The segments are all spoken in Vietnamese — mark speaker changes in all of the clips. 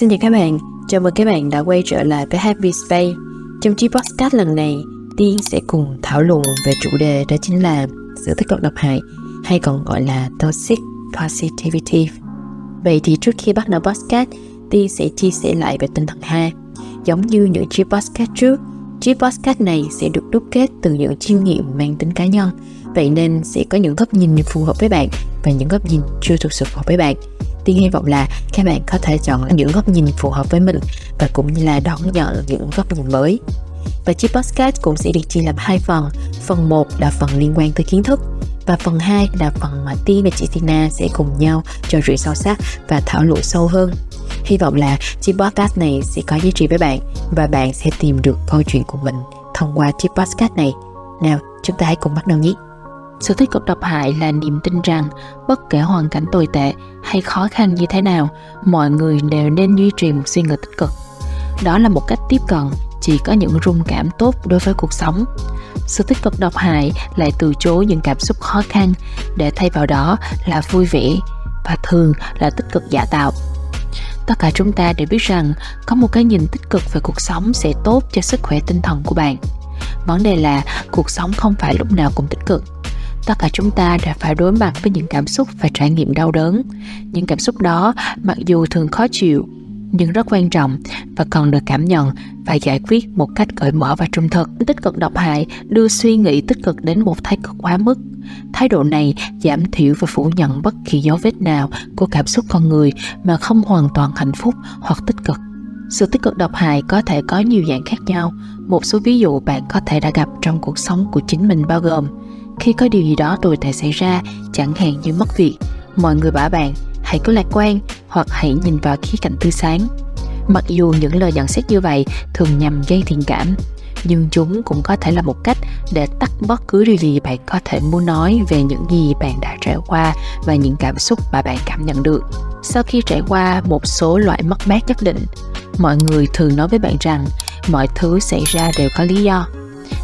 Speaker 1: Xin chào các bạn, chào mừng các bạn đã quay trở lại với Happy Space. Trong chiếc podcast lần này, Tiên sẽ cùng thảo luận về chủ đề đó chính là sự tích cực độc hại hay còn gọi là toxic positivity. Vậy thì trước khi bắt đầu podcast, Tiên sẽ chia sẻ lại về tinh thần ha. Giống như những chiếc podcast trước, chiếc podcast này sẽ được đúc kết từ những chiêm nghiệm mang tính cá nhân. Vậy nên sẽ có những góc nhìn phù hợp với bạn và những góc nhìn chưa thực sự phù hợp với bạn. Tiên hy vọng là các bạn có thể chọn những góc nhìn phù hợp với mình và cũng như là đón nhận những góc nhìn mới. Và chiếc podcast cũng sẽ được chia làm hai phần. Phần 1 là phần liên quan tới kiến thức và phần 2 là phần mà Tiên và chị Tina sẽ cùng nhau trò chuyện sâu sắc và thảo luận sâu hơn. Hy vọng là chiếc podcast này sẽ có giá trị với bạn và bạn sẽ tìm được câu chuyện của mình thông qua chiếc podcast này. Nào, chúng ta hãy cùng bắt đầu nhé. Sự tích cực độc hại là niềm tin rằng bất kể hoàn cảnh tồi tệ hay khó khăn như thế nào, mọi người đều nên duy trì một suy nghĩ tích cực. Đó là một cách tiếp cận chỉ có những rung cảm tốt đối với cuộc sống. Sự tích cực độc hại lại từ chối những cảm xúc khó khăn để thay vào đó là vui vẻ và thường là tích cực giả tạo. Tất cả chúng ta đều biết rằng có một cái nhìn tích cực về cuộc sống sẽ tốt cho sức khỏe tinh thần của bạn. Vấn đề là cuộc sống không phải lúc nào cũng tích cực tất cả chúng ta đã phải đối mặt với những cảm xúc và trải nghiệm đau đớn những cảm xúc đó, mặc dù thường khó chịu, nhưng rất quan trọng và cần được cảm nhận và giải quyết một cách cởi mở và trung thực. Tích cực độc hại đưa suy nghĩ tích cực đến một thái cực quá mức. Thái độ này giảm thiểu và phủ nhận bất kỳ dấu vết nào của cảm xúc con người mà không hoàn toàn hạnh phúc hoặc tích cực. Sự tích cực độc hại có thể có nhiều dạng khác nhau. Một số ví dụ bạn có thể đã gặp trong cuộc sống của chính mình bao gồm khi có điều gì đó tồi tệ xảy ra, chẳng hạn như mất việc, mọi người bảo bạn hãy cứ lạc quan hoặc hãy nhìn vào khía cạnh tươi sáng. Mặc dù những lời nhận xét như vậy thường nhằm gây thiện cảm, nhưng chúng cũng có thể là một cách để tắt bất cứ điều gì bạn có thể muốn nói về những gì bạn đã trải qua và những cảm xúc mà bạn cảm nhận được. Sau khi trải qua một số loại mất mát nhất định, mọi người thường nói với bạn rằng mọi thứ xảy ra đều có lý do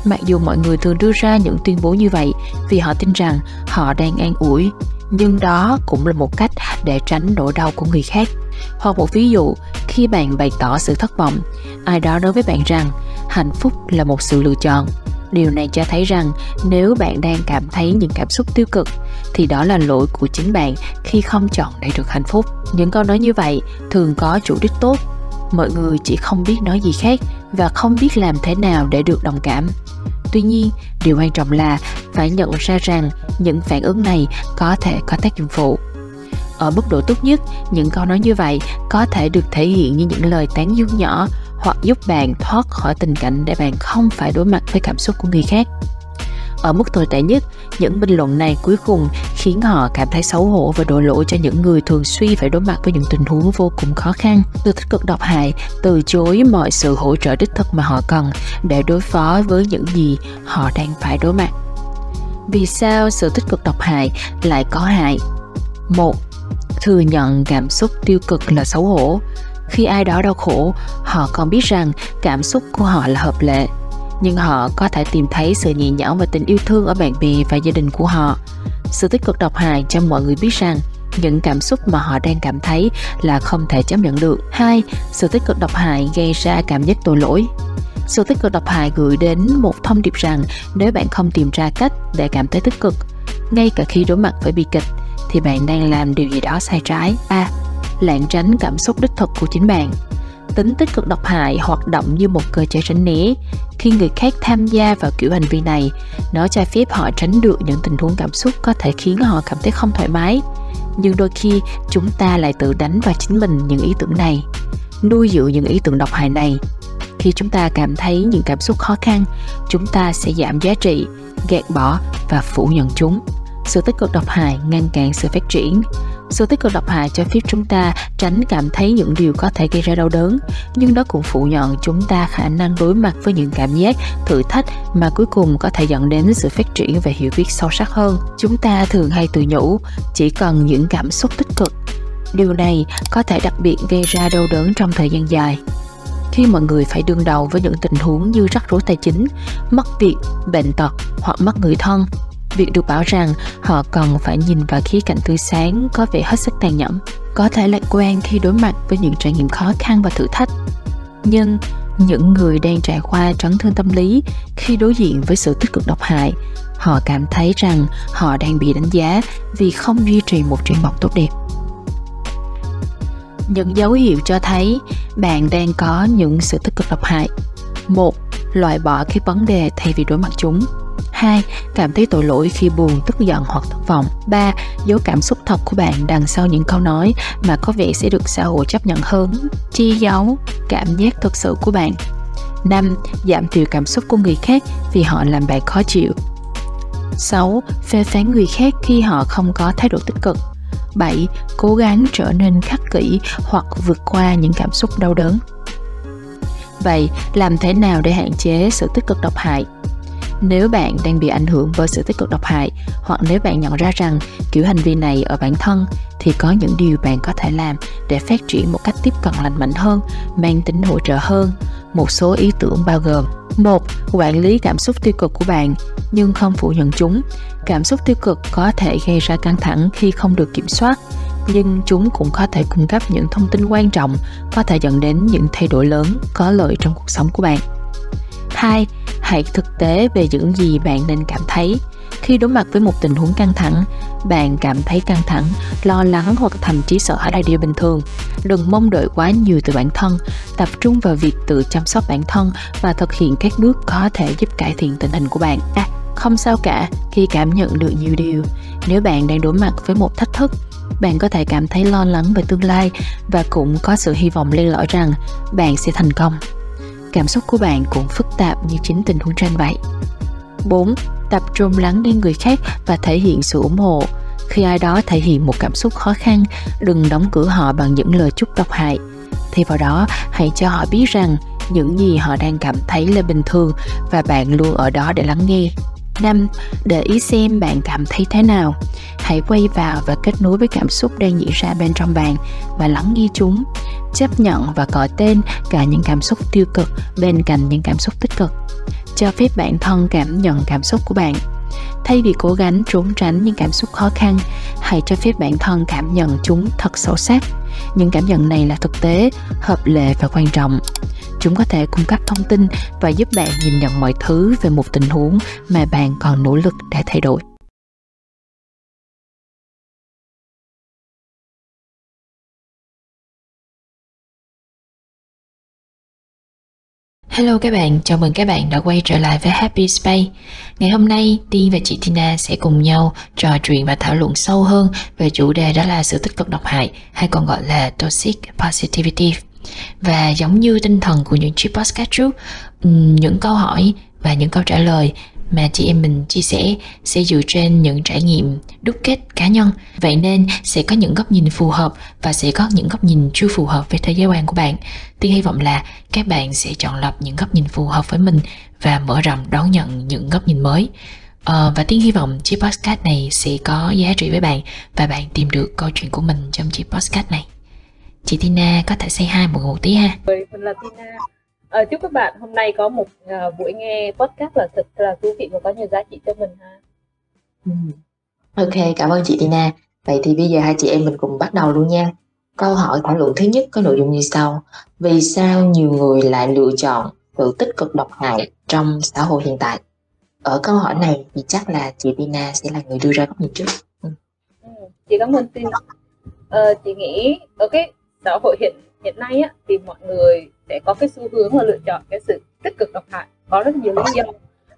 Speaker 1: Mặc dù mọi người thường đưa ra những tuyên bố như vậy vì họ tin rằng họ đang an ủi, nhưng đó cũng là một cách để tránh nỗi đau của người khác. Hoặc một ví dụ, khi bạn bày tỏ sự thất vọng, ai đó nói với bạn rằng hạnh phúc là một sự lựa chọn. Điều này cho thấy rằng nếu bạn đang cảm thấy những cảm xúc tiêu cực thì đó là lỗi của chính bạn khi không chọn để được hạnh phúc. Những câu nói như vậy thường có chủ đích tốt, mọi người chỉ không biết nói gì khác và không biết làm thế nào để được đồng cảm. Tuy nhiên, điều quan trọng là phải nhận ra rằng những phản ứng này có thể có tác dụng phụ. Ở mức độ tốt nhất, những câu nói như vậy có thể được thể hiện như những lời tán dương nhỏ hoặc giúp bạn thoát khỏi tình cảnh để bạn không phải đối mặt với cảm xúc của người khác. Ở mức tồi tệ nhất, những bình luận này cuối cùng khiến họ cảm thấy xấu hổ và đổ lỗi cho những người thường suy phải đối mặt với những tình huống vô cùng khó khăn. Từ tích cực độc hại, từ chối mọi sự hỗ trợ đích thực mà họ cần để đối phó với những gì họ đang phải đối mặt. Vì sao sự tích cực độc hại lại có hại? Một, thừa nhận cảm xúc tiêu cực là xấu hổ. Khi ai đó đau khổ, họ còn biết rằng cảm xúc của họ là hợp lệ nhưng họ có thể tìm thấy sự nhẹ nhõm và tình yêu thương ở bạn bè và gia đình của họ. Sự tích cực độc hại cho mọi người biết rằng những cảm xúc mà họ đang cảm thấy là không thể chấp nhận được. Hai, sự tích cực độc hại gây ra cảm giác tội lỗi. Sự tích cực độc hại gửi đến một thông điệp rằng nếu bạn không tìm ra cách để cảm thấy tích cực, ngay cả khi đối mặt với bi kịch, thì bạn đang làm điều gì đó sai trái. A. Lảng tránh cảm xúc đích thực của chính bạn tính tích cực độc hại hoạt động như một cơ chế tránh né. Khi người khác tham gia vào kiểu hành vi này, nó cho phép họ tránh được những tình huống cảm xúc có thể khiến họ cảm thấy không thoải mái. Nhưng đôi khi chúng ta lại tự đánh vào chính mình những ý tưởng này, nuôi dưỡng những ý tưởng độc hại này. Khi chúng ta cảm thấy những cảm xúc khó khăn, chúng ta sẽ giảm giá trị, gạt bỏ và phủ nhận chúng. Sự tích cực độc hại ngăn cản sự phát triển sự tích cực độc hại cho phép chúng ta tránh cảm thấy những điều có thể gây ra đau đớn, nhưng nó cũng phủ nhận chúng ta khả năng đối mặt với những cảm giác, thử thách mà cuối cùng có thể dẫn đến sự phát triển và hiểu biết sâu sắc hơn. Chúng ta thường hay tự nhủ, chỉ cần những cảm xúc tích cực. Điều này có thể đặc biệt gây ra đau đớn trong thời gian dài khi mọi người phải đương đầu với những tình huống như rắc rối tài chính, mất việc, bệnh tật hoặc mất người thân Việc được bảo rằng họ cần phải nhìn vào khía cạnh tươi sáng có vẻ hết sức tàn nhẫn. có thể lạc quan khi đối mặt với những trải nghiệm khó khăn và thử thách. Nhưng những người đang trải qua chấn thương tâm lý khi đối diện với sự tích cực độc hại, họ cảm thấy rằng họ đang bị đánh giá vì không duy trì một triển vọng tốt đẹp. Những dấu hiệu cho thấy bạn đang có những sự tích cực độc hại. Một, loại bỏ các vấn đề thay vì đối mặt chúng. 2. Cảm thấy tội lỗi khi buồn, tức giận hoặc thất vọng. 3. Dấu cảm xúc thật của bạn đằng sau những câu nói mà có vẻ sẽ được xã hội chấp nhận hơn. Chi dấu cảm giác thực sự của bạn. 5. Giảm thiểu cảm xúc của người khác vì họ làm bạn khó chịu. 6. Phê phán người khác khi họ không có thái độ tích cực. 7. Cố gắng trở nên khắc kỷ hoặc vượt qua những cảm xúc đau đớn. Vậy, làm thế nào để hạn chế sự tích cực độc hại? Nếu bạn đang bị ảnh hưởng bởi sự tích cực độc hại hoặc nếu bạn nhận ra rằng kiểu hành vi này ở bản thân thì có những điều bạn có thể làm để phát triển một cách tiếp cận lành mạnh hơn, mang tính hỗ trợ hơn. Một số ý tưởng bao gồm một Quản lý cảm xúc tiêu cực của bạn nhưng không phủ nhận chúng. Cảm xúc tiêu cực có thể gây ra căng thẳng khi không được kiểm soát nhưng chúng cũng có thể cung cấp những thông tin quan trọng có thể dẫn đến những thay đổi lớn có lợi trong cuộc sống của bạn. 2. Hãy thực tế về những gì bạn nên cảm thấy. Khi đối mặt với một tình huống căng thẳng, bạn cảm thấy căng thẳng, lo lắng hoặc thậm chí sợ hãi là điều bình thường. Đừng mong đợi quá nhiều từ bản thân, tập trung vào việc tự chăm sóc bản thân và thực hiện các bước có thể giúp cải thiện tình hình của bạn. À, không sao cả khi cảm nhận được nhiều điều. Nếu bạn đang đối mặt với một thách thức, bạn có thể cảm thấy lo lắng về tương lai và cũng có sự hy vọng len lỏi rằng bạn sẽ thành công cảm xúc của bạn cũng phức tạp như chính tình huống trên vậy. 4. Tập trung lắng nghe người khác và thể hiện sự ủng hộ. Khi ai đó thể hiện một cảm xúc khó khăn, đừng đóng cửa họ bằng những lời chúc độc hại. thì vào đó, hãy cho họ biết rằng những gì họ đang cảm thấy là bình thường và bạn luôn ở đó để lắng nghe. 5. Để ý xem bạn cảm thấy thế nào. Hãy quay vào và kết nối với cảm xúc đang diễn ra bên trong bạn và lắng nghe chúng. Chấp nhận và gọi tên cả những cảm xúc tiêu cực bên cạnh những cảm xúc tích cực. Cho phép bản thân cảm nhận cảm xúc của bạn. Thay vì cố gắng trốn tránh những cảm xúc khó khăn, hãy cho phép bản thân cảm nhận chúng thật sâu sắc. Những cảm nhận này là thực tế, hợp lệ và quan trọng chúng có thể cung cấp thông tin và giúp bạn nhìn nhận mọi thứ về một tình huống mà bạn còn nỗ lực để thay đổi Hello các bạn, chào mừng các bạn đã quay trở lại với Happy Space. Ngày hôm nay, Tiên và chị Tina sẽ cùng nhau trò chuyện và thảo luận sâu hơn về chủ đề đó là sự tích cực độc hại hay còn gọi là Toxic Positivity. Và giống như tinh thần của những chiếc podcast trước, những câu hỏi và những câu trả lời mà chị em mình chia sẻ sẽ dựa trên những trải nghiệm đúc kết cá nhân vậy nên sẽ có những góc nhìn phù hợp và sẽ có những góc nhìn chưa phù hợp với thế giới quan của bạn tiên hy vọng là các bạn sẽ chọn lọc những góc nhìn phù hợp với mình và mở rộng đón nhận những góc nhìn mới uh, và tiên hy vọng chiếc podcast này sẽ có giá trị với bạn và bạn tìm được câu chuyện của mình trong chiếc podcast này Chị Tina có thể say hi một một tí ha.
Speaker 2: Mình là Tina. À, chúc các bạn hôm nay có một uh, buổi nghe podcast là thật là thú vị và có nhiều giá trị cho mình ha.
Speaker 1: Ừ. Ok, cảm ơn chị Tina. Vậy thì bây giờ hai chị em mình cùng bắt đầu luôn nha. Câu hỏi thảo luận thứ nhất có nội dung như sau. Vì sao nhiều người lại lựa chọn sự tích cực độc hại trong xã hội hiện tại? Ở câu hỏi này thì chắc là chị Tina sẽ là người đưa ra góc nhìn trước.
Speaker 2: Ừ. Ừ, chị cảm ơn Tina. Ờ, chị nghĩ ở cái xã hội hiện hiện nay á, thì mọi người sẽ có cái xu hướng là lựa chọn cái sự tích cực độc hại. Có rất nhiều lý do.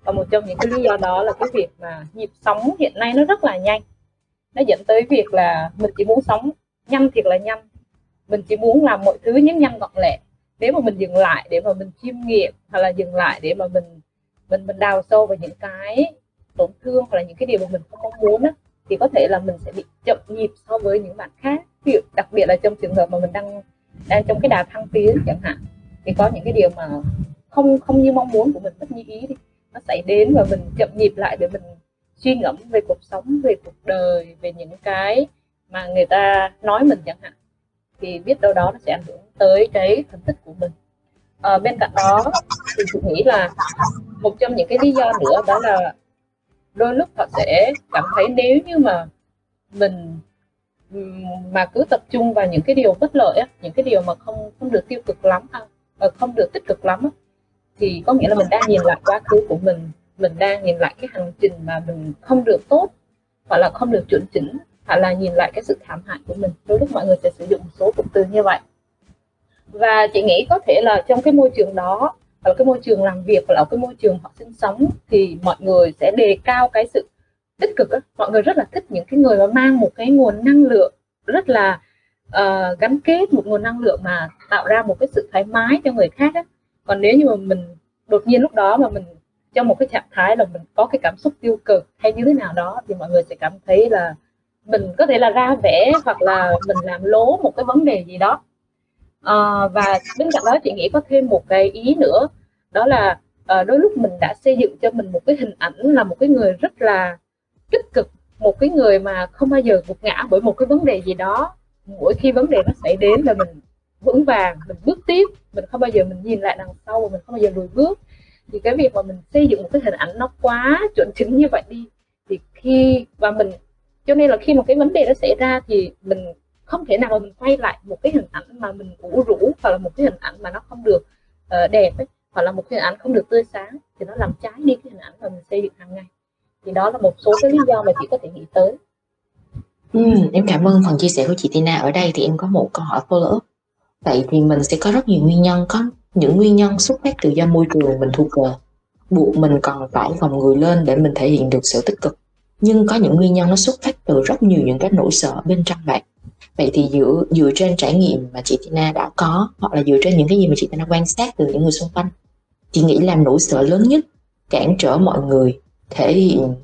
Speaker 2: Và một trong những cái lý do đó là cái việc mà nhịp sống hiện nay nó rất là nhanh. Nó dẫn tới việc là mình chỉ muốn sống nhanh thiệt là nhanh. Mình chỉ muốn làm mọi thứ nhanh nhanh gọn lẹ. Nếu mà mình dừng lại để mà mình chiêm nghiệm hoặc là dừng lại để mà mình mình mình đào sâu vào những cái tổn thương hoặc là những cái điều mà mình không mong muốn á, thì có thể là mình sẽ bị chậm nhịp so với những bạn khác. Ví dụ đặc biệt là trong trường hợp mà mình đang đang trong cái đà thăng tiến chẳng hạn thì có những cái điều mà không không như mong muốn của mình bất như ý đi. Nó xảy đến và mình chậm nhịp lại để mình suy ngẫm về cuộc sống về cuộc đời về những cái mà người ta nói mình chẳng hạn thì biết đâu đó nó sẽ ảnh hưởng tới cái thành tích của mình. À, bên cạnh đó thì tôi nghĩ là một trong những cái lý do nữa đó là đôi lúc họ sẽ cảm thấy nếu như mà mình mà cứ tập trung vào những cái điều bất lợi á, những cái điều mà không không được tiêu cực lắm à, ờ, không được tích cực lắm á, thì có nghĩa là mình đang nhìn lại quá khứ của mình mình đang nhìn lại cái hành trình mà mình không được tốt hoặc là không được chuẩn chỉnh hoặc là nhìn lại cái sự thảm hại của mình. Đôi lúc mọi người sẽ sử dụng một số cụm từ như vậy. Và chị nghĩ có thể là trong cái môi trường đó ở cái môi trường làm việc hoặc là cái môi trường họ sinh sống thì mọi người sẽ đề cao cái sự tích cực đó. mọi người rất là thích những cái người mà mang một cái nguồn năng lượng rất là uh, gắn kết một nguồn năng lượng mà tạo ra một cái sự thoải mái cho người khác á. còn nếu như mà mình đột nhiên lúc đó mà mình trong một cái trạng thái là mình có cái cảm xúc tiêu cực hay như thế nào đó thì mọi người sẽ cảm thấy là mình có thể là ra vẻ hoặc là mình làm lố một cái vấn đề gì đó à, và bên cạnh đó chị nghĩ có thêm một cái ý nữa đó là à, đôi lúc mình đã xây dựng cho mình một cái hình ảnh là một cái người rất là tích cực một cái người mà không bao giờ gục ngã bởi một cái vấn đề gì đó. Mỗi khi vấn đề nó xảy đến là mình vững vàng mình bước tiếp mình không bao giờ mình nhìn lại đằng sau và mình không bao giờ lùi bước. Thì cái việc mà mình xây dựng một cái hình ảnh nó quá chuẩn chính như vậy đi thì khi và mình cho nên là khi một cái vấn đề nó xảy ra thì mình không thể nào mà mình quay lại một cái hình ảnh mà mình ủ rũ hoặc là một cái hình ảnh mà nó không được uh, đẹp ấy hoặc là một cái hình ảnh không được tươi sáng thì nó làm trái đi cái hình ảnh mà mình xây dựng hàng ngày thì đó là một số cái lý do mà chị có thể nghĩ tới.
Speaker 1: Ừ, em cảm ơn phần chia sẻ của chị Tina. Ở đây thì em có một câu hỏi follow up. Vậy thì mình sẽ có rất nhiều nguyên nhân có những nguyên nhân xuất phát từ do môi trường mình thu cờ buộc mình còn phải vòng người lên để mình thể hiện được sự tích cực. Nhưng có những nguyên nhân nó xuất phát từ rất nhiều những cái nỗi sợ bên trong bạn. Vậy thì dựa dựa trên trải nghiệm mà chị Tina đã có hoặc là dựa trên những cái gì mà chị Tina quan sát từ những người xung quanh chị nghĩ là nỗi sợ lớn nhất cản trở mọi người thể hiện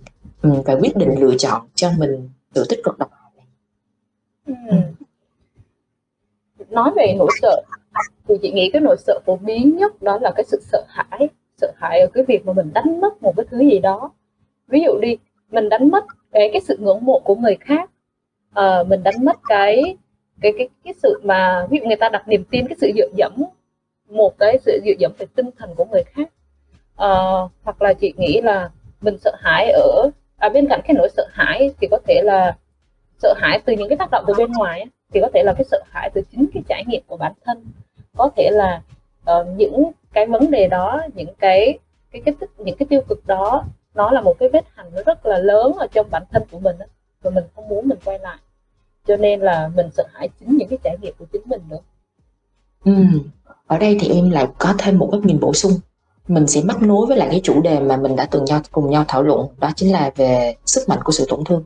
Speaker 1: và quyết định lựa chọn cho mình sự tích cực độc
Speaker 2: ừ. nói về nỗi sợ thì chị nghĩ cái nỗi sợ phổ biến nhất đó là cái sự sợ hãi sợ hãi ở cái việc mà mình đánh mất một cái thứ gì đó. Ví dụ đi mình đánh mất cái cái sự ngưỡng mộ của người khác à, mình đánh mất cái cái cái cái sự mà ví dụ người ta đặt niềm tin cái sự dựa dẫm một cái sự dựa dẫm về tinh thần của người khác. À, hoặc là chị nghĩ là mình sợ hãi ở à, bên cạnh cái nỗi sợ hãi thì có thể là sợ hãi từ những cái tác động từ bên ngoài thì có thể là cái sợ hãi từ chính cái trải nghiệm của bản thân. Có thể là uh, những cái vấn đề đó những cái cái cái những cái tiêu cực đó nó là một cái vết hằn rất là lớn ở trong bản thân của mình đó, và mình không muốn mình quay lại. Cho nên là mình sợ hãi chính những cái trải nghiệm của chính mình nữa.
Speaker 1: Ừ. ở đây thì em lại có thêm một góc nhìn bổ sung mình sẽ mắc nối với lại cái chủ đề mà mình đã từng nhau, cùng nhau thảo luận, đó chính là về sức mạnh của sự tổn thương.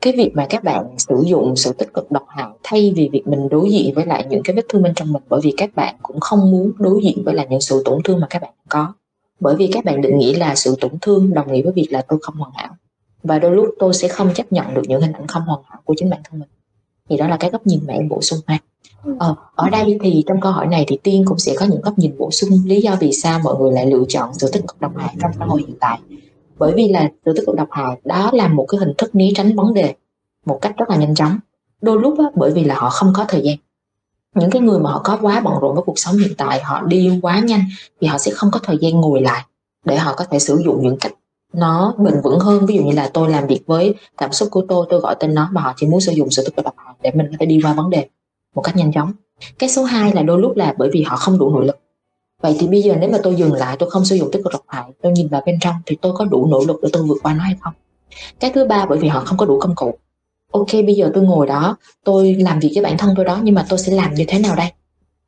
Speaker 1: Cái việc mà các bạn sử dụng sự tích cực độc hại thay vì việc mình đối diện với lại những cái vết thương bên trong mình, bởi vì các bạn cũng không muốn đối diện với lại những sự tổn thương mà các bạn có. Bởi vì các bạn định nghĩ là sự tổn thương đồng nghĩa với việc là tôi không hoàn hảo. Và đôi lúc tôi sẽ không chấp nhận được những hình ảnh không hoàn hảo của chính bản thân mình. Thì đó là cái góc nhìn mà em bổ sung ha ờ, ở đây thì trong câu hỏi này thì tiên cũng sẽ có những góc nhìn bổ sung lý do vì sao mọi người lại lựa chọn sự tích cực độc hại trong xã hội hiện tại. Bởi vì là sự tích cực độc hại đó là một cái hình thức né tránh vấn đề một cách rất là nhanh chóng. Đôi lúc á, bởi vì là họ không có thời gian. Những cái người mà họ có quá bận rộn với cuộc sống hiện tại họ đi quá nhanh thì họ sẽ không có thời gian ngồi lại để họ có thể sử dụng những cách nó bền vững hơn. Ví dụ như là tôi làm việc với cảm xúc của tôi tôi gọi tên nó mà họ chỉ muốn sử dụng sự tích cực độc hại để mình có thể đi qua vấn đề một cách nhanh chóng. Cái số 2 là đôi lúc là bởi vì họ không đủ nội lực. Vậy thì bây giờ nếu mà tôi dừng lại tôi không sử dụng tích cực độc hại tôi nhìn vào bên trong thì tôi có đủ nỗ lực để tôi vượt qua nó hay không? Cái thứ ba bởi vì họ không có đủ công cụ. Ok bây giờ tôi ngồi đó tôi làm việc với bản thân tôi đó nhưng mà tôi sẽ làm như thế nào đây?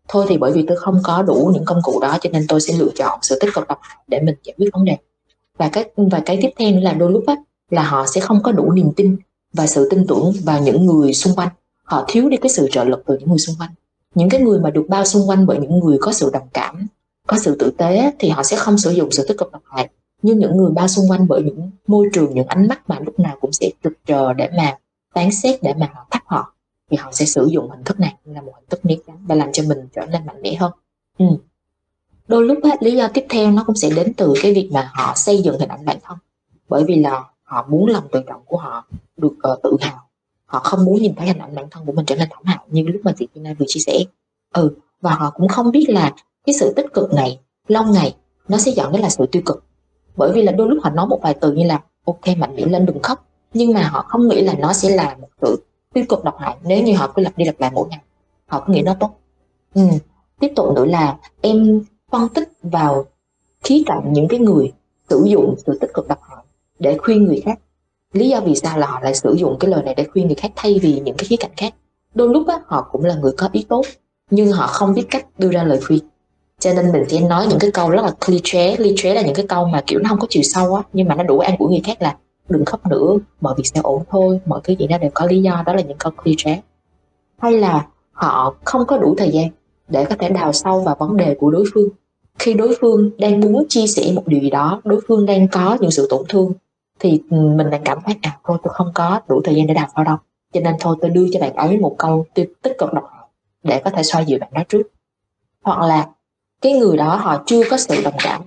Speaker 1: Thôi thì bởi vì tôi không có đủ những công cụ đó cho nên tôi sẽ lựa chọn sự tích cực độc hại để mình giải quyết vấn đề. Và cái và cái tiếp theo nữa là đôi lúc á, là họ sẽ không có đủ niềm tin và sự tin tưởng vào những người xung quanh họ thiếu đi cái sự trợ lực từ những người xung quanh. Những cái người mà được bao xung quanh bởi những người có sự đồng cảm có sự tử tế thì họ sẽ không sử dụng sự tích cực độc hại. Nhưng những người bao xung quanh bởi những môi trường những ánh mắt mà lúc nào cũng sẽ trực chờ để mà phán xét để mà họ thắt họ thì họ sẽ sử dụng hình thức này là một hình thức né tránh và làm cho mình trở nên mạnh mẽ hơn. Ừ. đôi lúc á, lý do tiếp theo nó cũng sẽ đến từ cái việc mà họ xây dựng hình ảnh bản thân. Bởi vì là họ muốn lòng tự trọng của họ được uh, tự hào họ không muốn nhìn thấy hình ảnh bản thân của mình trở nên thảm hại như lúc mà chị Tina vừa chia sẻ. Ừ và họ cũng không biết là cái sự tích cực này, lâu ngày, nó sẽ dẫn đến là sự tiêu cực. Bởi vì là đôi lúc họ nói một vài từ như là, ok, mạnh mẽ lên, đừng khóc. Nhưng mà họ không nghĩ là nó sẽ là một sự tiêu cực độc hại nếu như họ cứ lặp đi lặp lại mỗi ngày. Họ cứ nghĩ nó tốt. Ừ. tiếp tục nữa là em phân tích vào khía cạnh những cái người sử dụng sự tích cực độc hại để khuyên người khác lý do vì sao là họ lại sử dụng cái lời này để khuyên người khác thay vì những cái khía cạnh khác? Đôi lúc á, họ cũng là người có ý tốt nhưng họ không biết cách đưa ra lời khuyên. Cho nên mình sẽ nói những cái câu rất là cliché. Cliché là những cái câu mà kiểu nó không có chiều sâu á nhưng mà nó đủ an ủi người khác là đừng khóc nữa mọi việc sẽ ổn thôi mọi thứ gì nó đều có lý do. Đó là những câu cliché. Hay là họ không có đủ thời gian để có thể đào sâu vào vấn đề của đối phương. Khi đối phương đang muốn chia sẻ một điều gì đó đối phương đang có những sự tổn thương thì ừ, mình đang cảm thấy à thôi tôi không có đủ thời gian để đào sâu đâu. Cho nên thôi tôi đưa cho bạn ấy một câu tích cực độc hại để có thể soi dịu bạn đó trước. Hoặc là cái người đó họ chưa có sự đồng cảm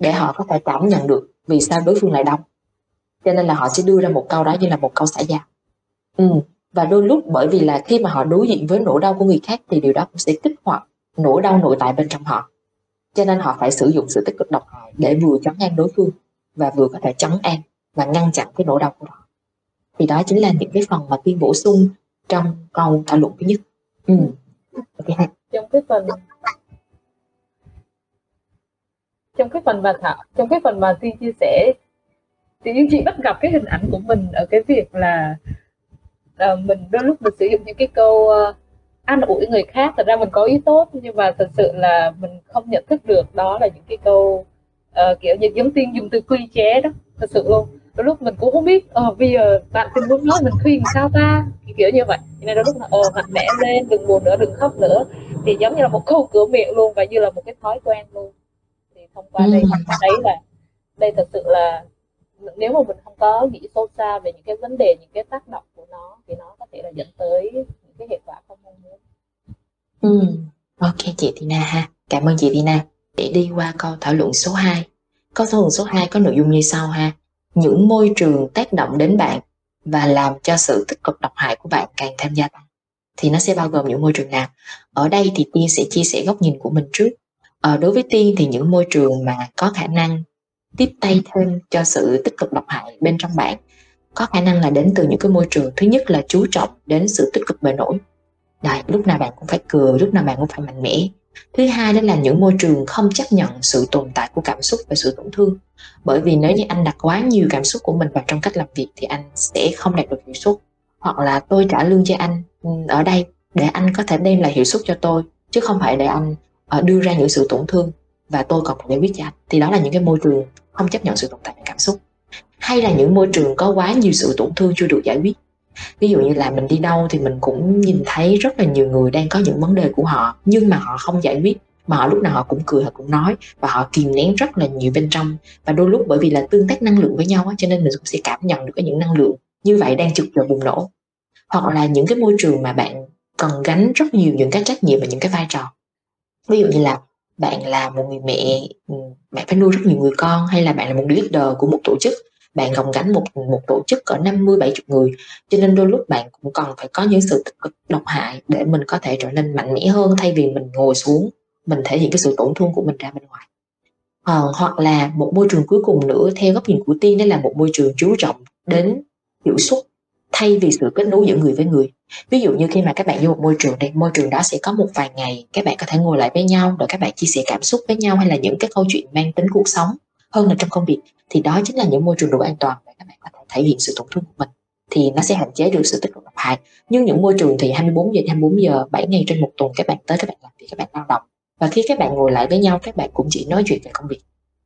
Speaker 1: để họ có thể cảm nhận được vì sao đối phương lại đông cho nên là họ sẽ đưa ra một câu đó như là một câu xả giao. Ừ. và đôi lúc bởi vì là khi mà họ đối diện với nỗi đau của người khác thì điều đó cũng sẽ kích hoạt nỗi đau nội tại bên trong họ. Cho nên họ phải sử dụng sự tích cực độc hại để vừa chấn an đối phương và vừa có thể chấn an và ngăn chặn cái nỗi đau của thì đó chính là những cái phần mà tiên bổ sung trong câu thảo luận thứ nhất ừ.
Speaker 2: okay. trong cái phần trong cái phần mà thảo trong cái phần mà tiên chia sẻ thì chị bắt gặp cái hình ảnh của mình ở cái việc là uh, mình đôi lúc mình sử dụng những cái câu uh, an ủi người khác thật ra mình có ý tốt nhưng mà thật sự là mình không nhận thức được đó là những cái câu uh, kiểu như giống tiên dùng từ quy chế đó thật sự luôn đôi lúc mình cũng không biết ờ bây giờ bạn tình muốn nói mình khuyên sao ta? Kiểu như vậy. Nên đôi lúc là ờ mạnh mẽ lên đừng buồn nữa đừng khóc nữa. Thì giống như là một câu cửa miệng luôn và như là một cái thói quen luôn. Thì thông qua đây mình thấy là đây thật sự là nếu mà mình không có nghĩ sâu xa về những cái vấn đề những cái tác động của nó thì nó có thể là dẫn tới những cái hệ quả không mong muốn.
Speaker 1: Ừ. Ok chị Tina ha. Cảm ơn chị Tina. Để đi qua câu thảo luận số 2 câu thảo luận số 2 có nội dung như sau ha những môi trường tác động đến bạn và làm cho sự tích cực độc hại của bạn càng thêm gia tăng thì nó sẽ bao gồm những môi trường nào? Ở đây thì tiên sẽ chia sẻ góc nhìn của mình trước. Ờ, đối với tiên thì những môi trường mà có khả năng tiếp tay thêm cho sự tích cực độc hại bên trong bạn có khả năng là đến từ những cái môi trường thứ nhất là chú trọng đến sự tích cực bề nổi. Đấy, lúc nào bạn cũng phải cười lúc nào bạn cũng phải mạnh mẽ thứ hai đó là những môi trường không chấp nhận sự tồn tại của cảm xúc và sự tổn thương. Bởi vì nếu như anh đặt quá nhiều cảm xúc của mình vào trong cách làm việc thì anh sẽ không đạt được hiệu suất. Hoặc là tôi trả lương cho anh ừ, ở đây để anh có thể đem lại hiệu suất cho tôi, chứ không phải để anh ờ, đưa ra những sự tổn thương và tôi còn phải giải quyết cho anh. Thì đó là những cái môi trường không chấp nhận sự tồn tại của cảm xúc. Hay là những môi trường có quá nhiều sự tổn thương chưa được giải quyết ví dụ như là mình đi đâu thì mình cũng nhìn thấy rất là nhiều người đang có những vấn đề của họ nhưng mà họ không giải quyết. Mà họ lúc nào họ cũng cười họ cũng nói và họ kìm nén rất là nhiều bên trong. Và đôi lúc bởi vì là tương tác năng lượng với nhau á, cho nên mình cũng sẽ cảm nhận được cái những năng lượng như vậy đang trực chờ bùng nổ. Hoặc là những cái môi trường mà bạn cần gánh rất nhiều những cái trách nhiệm và những cái vai trò. Ví dụ như là bạn là một người mẹ ừ, bạn phải nuôi rất nhiều người con hay là bạn là một leader của một tổ chức bạn gồng gánh một một tổ chức cỡ 50 70 người. Cho nên đôi lúc bạn cũng còn phải có những sự tích cực độc hại để mình có thể trở nên mạnh mẽ hơn thay vì mình ngồi xuống mình thể hiện cái sự tổn thương của mình ra bên ngoài. À, hoặc là một môi trường cuối cùng nữa theo góc nhìn của tiên đó là một môi trường chú trọng đến hiệu suất thay vì sự kết nối giữa người với người. Ví dụ như khi mà các bạn vô một môi trường đây môi trường đó sẽ có một vài ngày các bạn có thể ngồi lại với nhau rồi các bạn chia sẻ cảm xúc với nhau hay là những cái câu chuyện mang tính cuộc sống hơn là trong công việc, thì đó chính là những môi trường đủ an toàn để các bạn có thể thể hiện sự tổn thương của mình, thì nó sẽ hạn chế được sự tích cực độc hại. Nhưng những môi trường thì 24 giờ 24 giờ 7 ngày trên một tuần các bạn tới các bạn làm việc, các bạn lao động. Và khi các bạn ngồi lại với nhau, các bạn cũng chỉ nói chuyện về công việc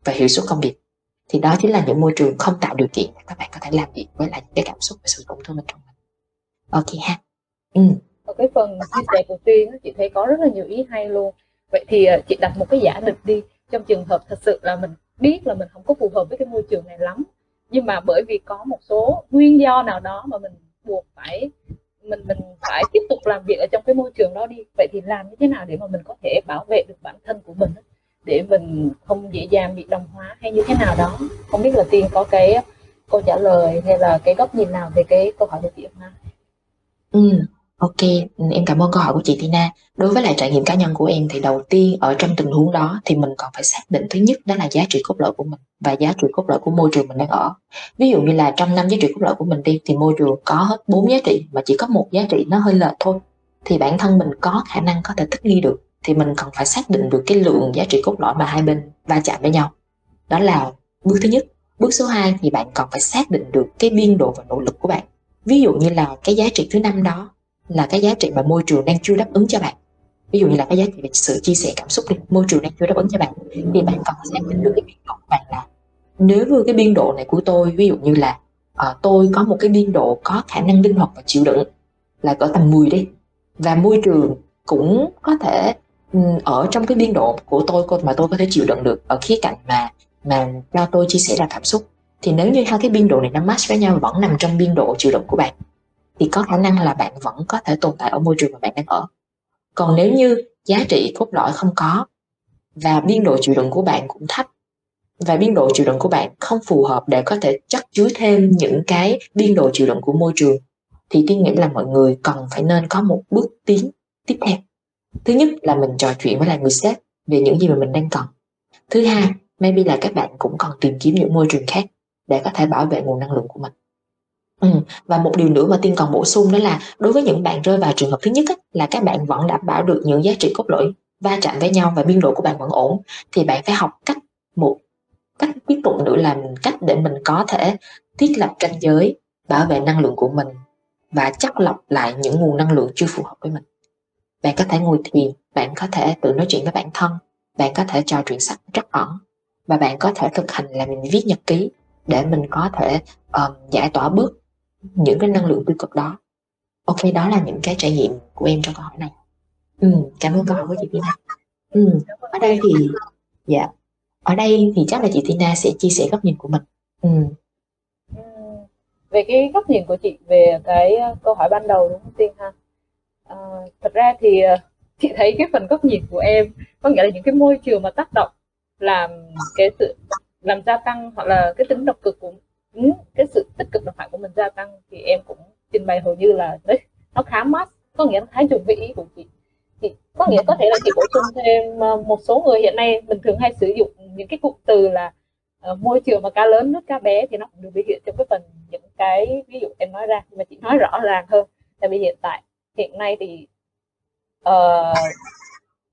Speaker 1: và hiệu suất công việc. Thì đó chính là những môi trường không tạo điều kiện để các bạn có thể làm việc với lại những cái cảm xúc và sự tổn thương bên trong mình. Ok ha.
Speaker 2: Ừ. ở cái phần chia sẻ của tiên chị thấy có rất là nhiều ý hay luôn. Vậy thì à, chị đặt một cái giả định đi, trong trường hợp thật sự là mình biết là mình không có phù hợp với cái môi trường này lắm. Nhưng mà bởi vì có một số nguyên do nào đó mà mình buộc phải, mình mình phải tiếp tục làm việc ở trong cái môi trường đó đi. Vậy thì làm như thế nào để mà mình có thể bảo vệ được bản thân của mình để mình không dễ dàng bị đồng hóa hay như thế nào đó? Không biết là tiên có cái câu trả lời hay là cái góc nhìn nào về cái câu hỏi của chị không
Speaker 1: ừ. Ok, em cảm ơn câu hỏi của chị Tina. Đối với lại trải nghiệm cá nhân của em thì đầu tiên ở trong tình huống đó thì mình còn phải xác định thứ nhất đó là giá trị cốt lõi của mình và giá trị cốt lõi của môi trường mình đang ở. Ví dụ như là trong năm giá trị cốt lõi của mình đi thì môi trường có hết bốn giá trị mà chỉ có một giá trị nó hơi lệch thôi thì bản thân mình có khả năng có thể thích nghi được thì mình cần phải xác định được cái lượng giá trị cốt lõi mà hai bên va chạm với nhau. Đó là bước thứ nhất. Bước số 2 thì bạn còn phải xác định được cái biên độ và nỗ lực của bạn. Ví dụ như là cái giá trị thứ năm đó là cái giá trị mà môi trường đang chưa đáp ứng cho bạn. Ví dụ như là cái giá trị về sự chia sẻ cảm xúc đi môi trường đang chưa đáp ứng cho bạn thì bạn cần xác định được cái biên độ của bạn là nếu như cái biên độ này của tôi ví dụ như là uh, tôi có một cái biên độ có khả năng linh hoạt và chịu đựng là cỡ tầm 10 đi và môi trường cũng có thể um, ở trong cái biên độ của tôi mà tôi có thể chịu đựng được ở khía cạnh mà mà cho tôi chia sẻ ra cảm xúc thì nếu như hai cái biên độ này nó match với nhau vẫn nằm trong biên độ chịu đựng của bạn thì có khả năng là bạn vẫn có thể tồn tại ở môi trường mà bạn đang ở. Còn nếu như giá trị cốt lõi không có, và biên độ chịu đựng của bạn cũng thấp, và biên độ chịu đựng của bạn không phù hợp để có thể chất chứa thêm những cái biên độ chịu đựng của môi trường, thì tiên nghĩ là mọi người cần phải nên có một bước tiến tiếp theo. Thứ nhất là mình trò chuyện với lại người sếp về những gì mà mình đang cần. Thứ hai, maybe là các bạn cũng cần tìm kiếm những môi trường khác để có thể bảo vệ nguồn năng lượng của mình. Ừ, và một điều nữa mà Tiên còn bổ sung đó là đối với những bạn rơi vào trường hợp thứ nhất á, là các bạn vẫn đảm bảo được những giá trị cốt lõi va chạm với nhau và biên độ của bạn vẫn ổn thì bạn phải học cách một cách tiếp tục nữa là cách để mình có thể thiết lập ranh giới bảo vệ năng lượng của mình và chắc lọc lại những nguồn năng lượng chưa phù hợp với mình. Bạn có thể ngồi thiền bạn có thể tự nói chuyện với bản thân bạn có thể trò chuyện sách rất ẩn và bạn có thể thực hành là mình viết nhật ký để mình có thể um, giải tỏa bớt những cái năng lượng tiêu cực đó. Ok đó là những cái trải nghiệm của em trong câu hỏi này. Ừ, cảm ơn câu hỏi của chị Tina. Ừ, ở đây thì dạ. Ở đây thì chắc là chị Tina sẽ chia sẻ góc nhìn của mình. Ừ.
Speaker 2: về cái góc nhìn của chị về cái ờ, câu hỏi ban đầu đúng không Tiên ha? À, thật ra thì ờ, chị thấy cái phần góc nhìn của em có nghĩa là những cái môi trường mà tác động làm cái sự làm gia tăng hoặc là cái tính độc cực của cái sự tích cực độc hại của mình gia tăng thì em cũng trình bày hầu như là đấy nó khá mát. Có nghĩa là khá chuẩn vị ý của chị. Thì có nghĩa có thể là chị bổ sung thêm ờ, một số người hiện nay mình thường hay sử dụng những cái cụm từ là uh, môi trường mà cá lớn nước cá bé thì nó cũng được biểu hiện trong cái phần những cái ví dụ em nói ra. Nhưng mà chị nói rõ ràng hơn tại vì hiện tại hiện nay thì uh,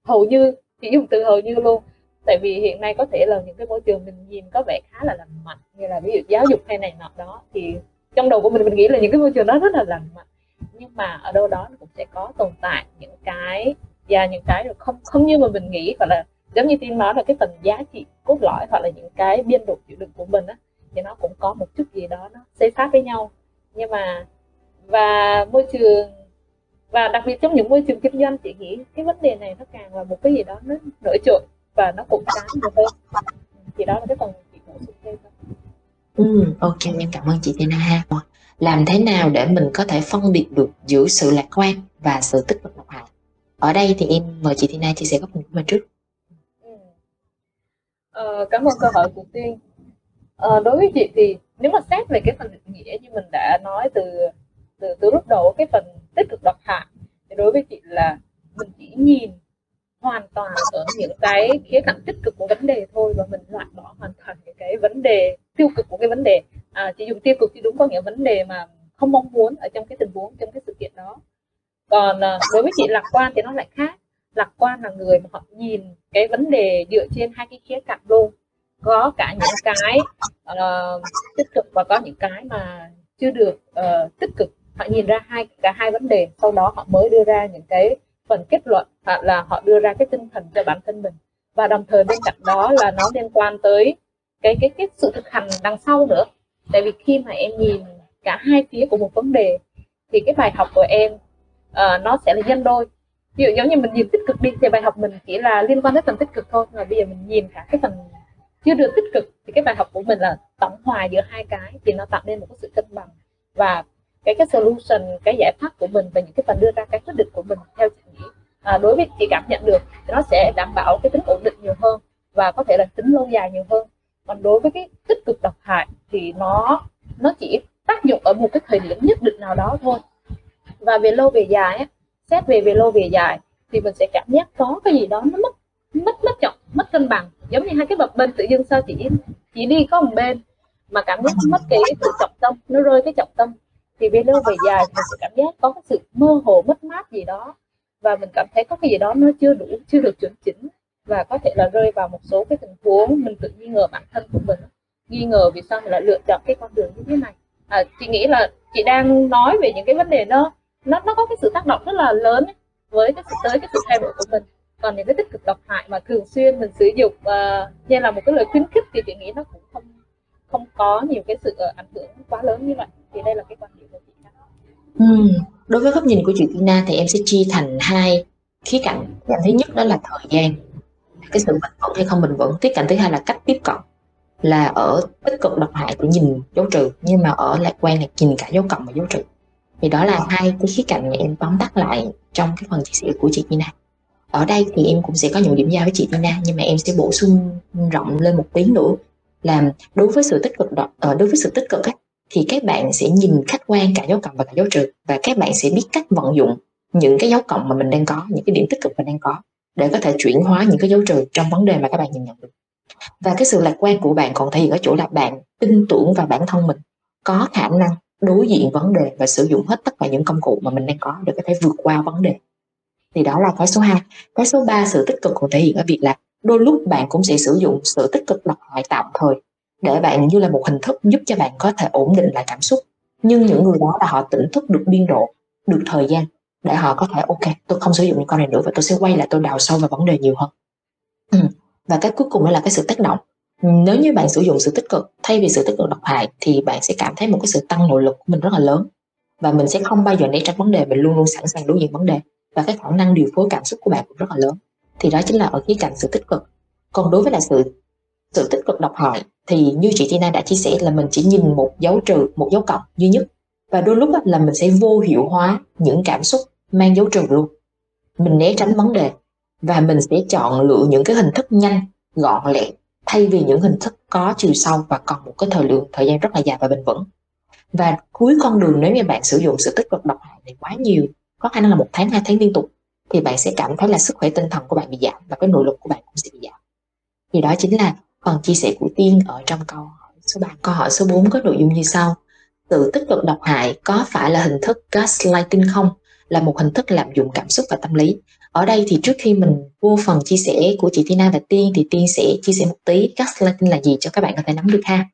Speaker 2: hầu như chị dùng từ hầu như luôn tại vì hiện nay có thể là những cái môi trường mình nhìn có vẻ khá là lành mạnh. Như là ví dụ giáo dục hay này nọ đó, thì trong đầu của mình mình nghĩ là những cái môi trường đó rất là lành mạnh. Nhưng mà ở đâu đó nó cũng sẽ có tồn tại những cái, và những cái không không như mà mình nghĩ. Hoặc là giống như tin nói là cái phần giá trị cốt lõi hoặc là những cái biên độ chịu đựng của mình á, thì nó cũng có một chút gì đó nó xây sát với nhau. Nhưng mà, và môi trường, và đặc biệt trong những môi trường kinh doanh, chị nghĩ cái vấn đề này nó càng là một cái gì đó nó nổi trội và nó cũng sáng được hơn thì đó là cái phần chị bổ sung thêm
Speaker 1: Ừ, ok em cảm ơn chị Tina ha. Làm thế nào để mình có thể phân biệt được giữa sự lạc quan và sự tích cực độc hại? Ở đây thì em mời chị Tina chia sẻ góc nhìn của mình trước.
Speaker 2: Ừ. Ờ, cảm ơn câu hỏi của Tiên. Ờ, đối với chị thì nếu mà xét về cái phần định nghĩa như mình đã nói từ từ từ lúc đầu cái phần tích cực độc hại thì đối với chị là mình chỉ nhìn hoàn toàn ở những cái khía cạnh tích cực của vấn đề thôi và mình loại bỏ hoàn toàn những cái vấn đề tiêu cực của cái vấn đề. À, chỉ dùng tiêu cực thì đúng có nghĩa vấn đề mà không mong muốn ở trong cái tình huống trong cái sự kiện đó. Còn à, đối với chị lạc quan thì nó lại khác. Lạc quan là người mà họ nhìn cái vấn đề dựa trên hai cái khía cạnh luôn. Có cả những cái uh, tích cực và có những cái mà chưa được uh, tích cực. Họ nhìn ra hai cả hai vấn đề sau đó họ mới đưa ra những cái phần kết luận hoặc là họ đưa ra cái tinh thần cho bản thân mình. Và đồng thời bên cạnh đó là nó liên quan tới cái cái cái sự thực hành đằng sau nữa. Tại vì khi mà em nhìn cả hai phía của một vấn đề thì cái bài học của em uh, nó sẽ là nhân đôi. Ví dụ giống như mình nhìn tích cực đi thì bài học mình chỉ là liên quan tới phần tích cực thôi. Mà bây giờ mình nhìn cả cái phần chưa được tích cực thì cái bài học của mình là tổng hòa giữa hai cái thì nó tạo nên một cái sự cân bằng. Và cái cái solution cái giải pháp của mình và những cái phần đưa ra cái quyết định của mình theo chị nghĩ à, đối với chị cảm nhận được nó sẽ đảm bảo cái tính ổn định nhiều hơn và có thể là tính lâu dài nhiều hơn. Còn đối với cái tích cực độc hại thì nó nó chỉ tác dụng ở một cái thời điểm nhất định nào đó thôi. Và về lâu về dài á xét về về lâu về dài thì mình sẽ cảm giác có cái gì đó nó mất mất mất trọng mất cân bằng. Giống như hai cái bập bên tự dưng sao chỉ chỉ đi có một bên mà cảm giác mất cái sự trọng tâm nó rơi cái trọng tâm thì về lâu về dài mình sẽ cảm giác có cái sự mơ hồ mất mát gì đó. Và mình cảm thấy có cái gì đó nó chưa đủ chưa được chuẩn chỉnh. Và có thể là rơi vào một số cái tình huống mình tự nghi ngờ bản thân của mình. Nghi ngờ vì sao mình lại lựa chọn cái con đường như thế này. À, chị nghĩ là chị đang nói về những cái vấn đề đó nó nó có cái sự tác động rất là lớn ấy, với cái sự tới cái sự thay đổi của mình. Còn những cái tích cực độc hại mà thường xuyên mình sử dụng uh, như là một cái lời khuyến khích thì chị nghĩ nó cũng không không có nhiều cái sự ờ, ảnh hưởng quá lớn như vậy, thì đây là cái quan điểm của chị
Speaker 1: ừ. đối với góc nhìn của chị Tina thì em sẽ chia thành hai khía cạnh. Khía cạnh thứ nhất đó là thời gian, cái sự bình vững hay không bình vững khía cạnh thứ hai là cách tiếp cận, là ở tích cực, độc hại thì nhìn dấu trừ, nhưng mà ở lạc quan là nhìn cả dấu cộng và dấu trừ. Thì đó là hai cái khía cạnh mà em tóm tắt lại trong cái phần chia sẻ của chị Tina. Ở đây thì em cũng sẽ có những điểm giao với chị Tina, nhưng mà em sẽ bổ sung rộng lên một tí nữa là đối với sự tích cực đó, ờ, đối với sự tích cực ấy, thì các bạn sẽ nhìn khách quan cả dấu cộng và cả dấu trừ và các bạn sẽ biết cách vận dụng những cái dấu cộng mà mình đang có những cái điểm tích cực mình đang có để có thể chuyển hóa những cái dấu trừ trong vấn đề mà các bạn nhìn nhận được. Và cái sự lạc quan của bạn còn thể hiện ở chỗ là bạn tin tưởng vào bản thân mình có khả năng đối diện vấn đề và sử dụng hết tất cả những công cụ mà mình đang có để có thể vượt qua vấn đề. Thì đó là cái số 2 cái số 3 sự tích cực còn thể hiện ở việc là đôi lúc bạn cũng sẽ sử dụng sự tích cực độc hại tạm thời để bạn như là một hình thức giúp cho bạn có thể ổn định lại cảm xúc. Nhưng những người đó là họ tỉnh thức được biên độ, được thời gian để họ có thể, ok, tôi không sử dụng những con này nữa và tôi sẽ quay lại, tôi đào sâu vào vấn đề nhiều hơn. Ừ. và cái cuối cùng đó là cái sự tác động. Nếu như bạn sử dụng sự tích cực, thay vì sự tích cực độc hại thì bạn sẽ cảm thấy một cái sự tăng nội lực của mình rất là lớn và mình sẽ không bao giờ né tránh vấn đề, mình luôn luôn sẵn sàng đối diện vấn đề và cái khả năng điều phối cảm xúc của bạn cũng rất là lớn thì đó chính là ở khía cạnh sự tích cực. Còn đối với là sự sự tích cực độc hại, thì như chị Tina đã chia sẻ là mình chỉ nhìn một dấu trừ, một dấu cộng duy nhất. Và đôi lúc là mình sẽ vô hiệu hóa những cảm xúc mang dấu trừ luôn. Mình né tránh vấn đề và mình sẽ chọn lựa những cái hình thức nhanh, gọn lẹ, thay vì những hình thức có chiều sâu và còn một cái thời lượng, thời gian rất là dài và bền vững. Và cuối con đường nếu như bạn sử dụng sự tích cực độc hại này quá nhiều, có khả năng là một tháng, hai tháng liên tục thì bạn sẽ cảm thấy là sức khỏe tinh thần của bạn bị giảm và cái nội lực của bạn cũng sẽ bị giảm. Thì đó chính là phần chia sẻ của tiên ở trong câu hỏi số 3 câu hỏi số 4 có nội dung như sau. Tự tích cực độc hại có phải là hình thức gaslighting không? Là một hình thức lạm dụng cảm xúc và tâm lý. Ở đây thì trước khi mình vô phần chia sẻ của chị Tina và Tiên thì Tiên sẽ chia sẻ một tí gaslighting là gì cho các bạn có thể nắm được ha.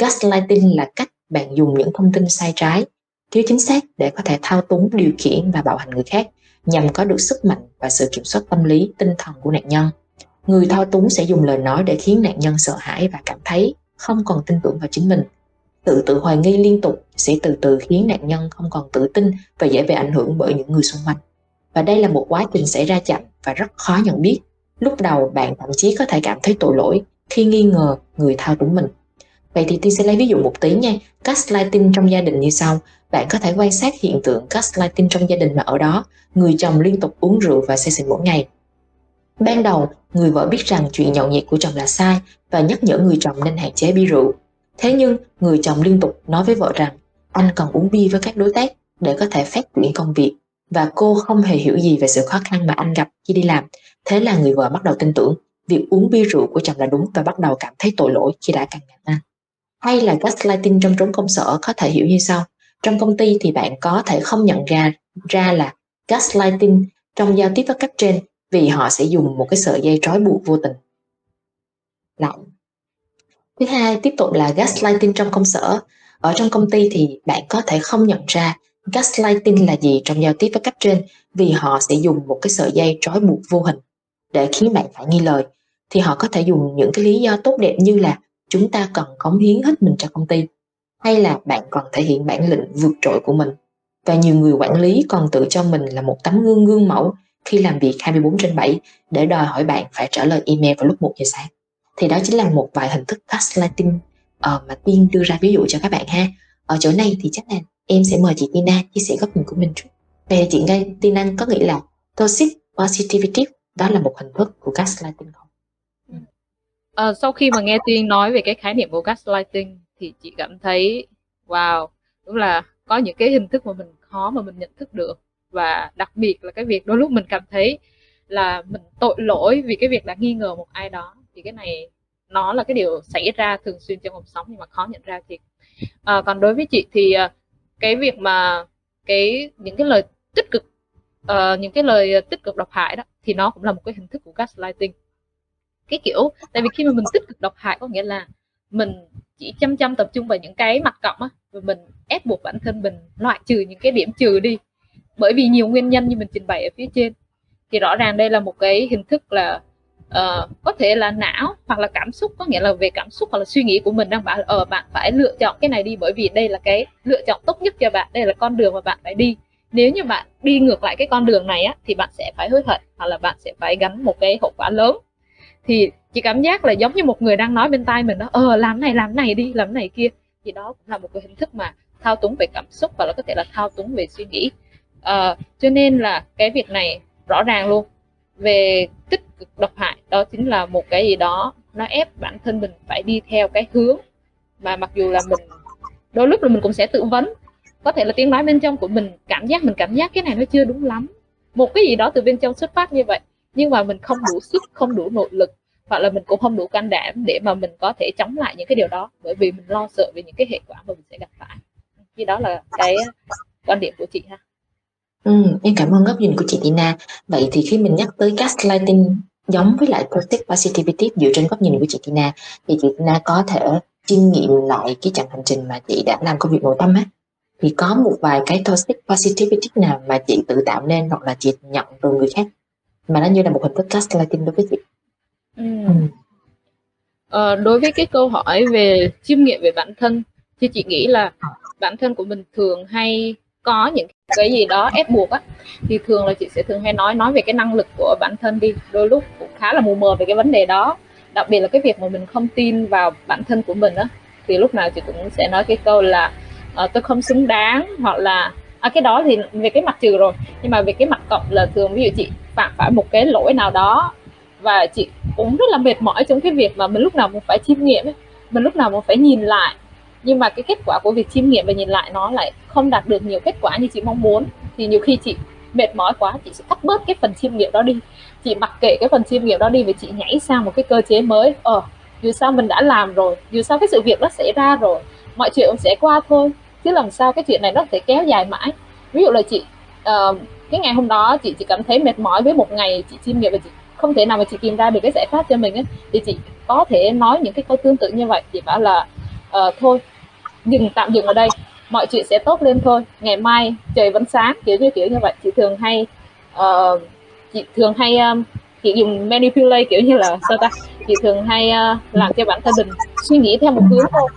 Speaker 1: Gaslighting là cách bạn dùng những thông tin sai trái, thiếu chính xác để có thể thao túng, điều khiển và bạo hành người khác nhằm có được sức mạnh và sự kiểm soát tâm lý, tinh thần của nạn nhân. Người thao túng sẽ dùng lời nói để khiến nạn nhân sợ hãi và cảm thấy không còn tin tưởng vào chính mình. Tự tự hoài nghi liên tục sẽ từ từ khiến nạn nhân không còn tự tin và dễ bị ảnh hưởng bởi những người xung quanh. Và đây là một quá trình xảy ra chậm và rất khó nhận biết. Lúc đầu, bạn thậm chí có thể cảm thấy tội lỗi khi nghi ngờ người thao túng mình vậy thì tôi sẽ lấy ví dụ một tí nha. Gaslighting trong gia đình như sau. Bạn có thể quan sát hiện tượng gaslighting trong gia đình mà ở đó. Người chồng liên tục uống rượu và say xỉn mỗi ngày. Ban đầu, người vợ biết rằng chuyện nhậu nhẹt của chồng là sai và nhắc nhở người chồng nên hạn chế bia rượu. Thế nhưng, người chồng liên tục nói với vợ rằng, anh cần uống bia với các đối tác để có thể phát triển công việc và cô không hề hiểu gì về sự khó khăn mà anh gặp khi đi làm. Thế là người vợ bắt đầu tin tưởng, việc uống bia rượu của chồng là đúng và bắt đầu cảm thấy tội lỗi khi đã càng ngăn anh hay là gaslighting trong trốn công sở có thể hiểu như sau. Trong công ty thì bạn có thể không nhận ra ra là gaslighting trong giao tiếp với cấp trên vì họ sẽ dùng một cái sợi dây trói buộc vô tình. Lại thứ hai, tiếp tục là gaslighting trong công sở. Ở trong công ty thì bạn có thể không nhận ra gaslighting là gì trong giao tiếp với cấp trên vì họ sẽ dùng một cái sợi dây trói buộc vô hình để khiến bạn phải nghi lời. Thì họ có thể dùng những cái lý do tốt đẹp như là chúng ta cần cống hiến hết mình cho công ty hay là bạn còn thể hiện bản lĩnh vượt trội của mình và nhiều người quản lý còn tự cho mình là một tấm gương gương mẫu khi làm việc 24 trên 7 để đòi hỏi bạn phải trả lời email vào lúc 1 giờ sáng. Thì đó chính là một vài hình thức gaslighting uh, mà Tiên đưa ra ví dụ cho các bạn ha. Ở chỗ này thì chắc là em sẽ mời chị Tina chia sẻ góc nhìn của mình chút Về chị ngay Tina có nghĩ là toxic positivity đó là một hình thức của gaslighting không?
Speaker 2: À, sau khi mà nghe Tiên nói về cái khái niệm của gaslighting thì chị cảm thấy wow đúng là có những cái hình thức mà mình khó mà mình nhận thức được. Và đặc biệt là cái việc đôi lúc mình cảm thấy là mình tội lỗi vì cái việc đã nghi ngờ một ai đó thì cái này nó là cái điều xảy ra thường xuyên trong cuộc sống nhưng mà khó nhận ra thì à, ờ, còn đối với chị thì ờ, cái việc mà cái những cái lời tích cực uh, những cái lời tích cực độc hại đó thì nó cũng là một cái hình thức của gaslighting cái kiểu tại vì khi mà mình tích cực độc hại có nghĩa là mình chỉ chăm chăm tập trung vào những cái mặt cộng á và mình ép buộc bản thân mình loại trừ những cái điểm trừ đi. Bởi vì nhiều nguyên nhân như mình trình bày ở phía trên. Thì rõ ràng đây là một cái hình thức là uh, có thể là não hoặc là cảm xúc có nghĩa là về cảm xúc hoặc là suy nghĩ của mình đang bảo ở bạn phải lựa chọn cái này đi bởi vì đây là cái lựa chọn tốt nhất cho bạn đây là con đường mà bạn phải đi. Nếu như bạn đi ngược lại cái con đường này á thì bạn sẽ phải hối hận hoặc là bạn sẽ phải gánh một cái hậu quả lớn thì chị cảm giác là giống như một người đang nói bên tai mình đó ờ làm này làm này đi làm này kia. Thì đó cũng là một cái hình thức mà thao túng về cảm xúc và nó có thể là thao túng về suy nghĩ. À, cho nên là cái việc này rõ ràng luôn. Về tích cực độc hại đó chính là một cái gì đó nó ép bản thân mình phải đi theo cái hướng mà mặc dù là mình đôi lúc là mình cũng sẽ tự vấn. Có thể là tiếng nói bên trong của mình cảm giác mình cảm giác cái này nó chưa đúng lắm. Một cái gì đó từ bên trong xuất phát như vậy nhưng mà mình không đủ sức không đủ nội lực hoặc là mình cũng không đủ can đảm để mà mình có thể chống lại những cái điều đó bởi vì mình lo sợ về những cái hệ quả mà mình sẽ gặp phải. Như đó là cái à, quan điểm của chị ha.
Speaker 1: Ừ, em cảm ơn góc nhìn của chị Tina. Vậy thì khi mình nhắc tới gaslighting giống với lại toxic positivity dựa trên góc nhìn của chị Tina thì chị Tina có thể chiêm nghiệm lại cái chặng hành trình mà chị đã làm công việc nội tâm á. Thì có một vài cái toxic positivity nào mà chị tự tạo nên hoặc là chị nhận từ người khác? Mà nó như là một hình thức gaslighting đối với chị
Speaker 2: ừ. Ừ. Ờ, đối với cái câu hỏi về chiêm nghiệm về bản thân thì chị nghĩ là bản thân của mình thường hay có những cái gì đó ép buộc á thì thường là chị sẽ thường hay nói nói về cái năng lực của bản thân đi đôi lúc cũng khá là mù mờ về cái vấn đề đó đặc biệt là cái việc mà mình không tin vào bản thân của mình á thì lúc nào chị cũng sẽ nói cái câu là uh, tôi không xứng đáng hoặc là à, cái đó thì về cái mặt trừ rồi. Nhưng mà về cái mặt cộng là thường ví dụ chị phạm phải một cái lỗi nào đó và chị cũng rất là mệt mỏi trong cái việc mà mình lúc nào cũng phải chiêm nghiệm ấy. mình lúc nào cũng phải nhìn lại. Nhưng mà cái kết quả của việc chiêm nghiệm và nhìn lại nó lại không đạt được nhiều kết quả như chị mong muốn. Thì nhiều khi chị mệt mỏi quá chị sẽ cắt bớt cái phần chiêm nghiệm đó đi. Chị mặc kệ cái phần chiêm nghiệm đó đi và chị nhảy sang một cái cơ chế mới. Ờ dù sao mình đã làm rồi dù sao cái sự việc đó xảy ra rồi mọi chuyện cũng sẽ qua thôi chứ làm sao cái chuyện này nó có thể kéo dài mãi. Ví dụ là chị uh, cái ngày hôm đó chị chỉ cảm thấy mệt mỏi với một ngày chị chiêm nghiệm và chị không thể nào mà chị tìm ra được cái giải pháp cho mình ấy thì chị có thể nói những cái câu tương tự như vậy. Chị bảo là uh, thôi dừng tạm dừng ở đây. Mọi chuyện sẽ tốt lên thôi. Ngày mai trời vẫn sáng. Kiểu như kiểu như vậy. Chị thường hay uh, chị thường hay um, chị dùng manipulate kiểu như là sao ta chị thường hay uh, làm cho bản thân mình suy nghĩ theo một hướng thôi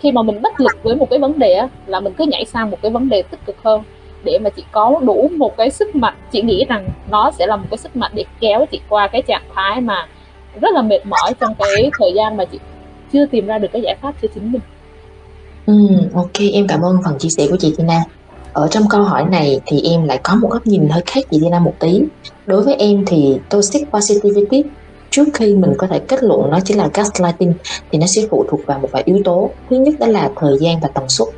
Speaker 2: khi mà mình bất lực với một cái vấn đề là mình cứ nhảy sang một cái vấn đề tích cực hơn để mà chị có đủ một cái sức mạnh chị nghĩ rằng nó sẽ là một cái sức mạnh để kéo chị qua cái trạng thái mà rất là mệt mỏi trong cái thời gian mà chị chưa tìm ra được cái giải pháp cho chính mình
Speaker 1: Ừ, ok em cảm ơn phần chia sẻ của chị Tina. Ở trong câu hỏi này thì em lại có một góc nhìn hơi khác chị Tina một tí. Đối với em thì toxic positivity trước khi mình có thể kết luận nó chính là gaslighting thì nó sẽ phụ thuộc vào một vài yếu tố. Thứ nhất đó là thời gian và tần suất.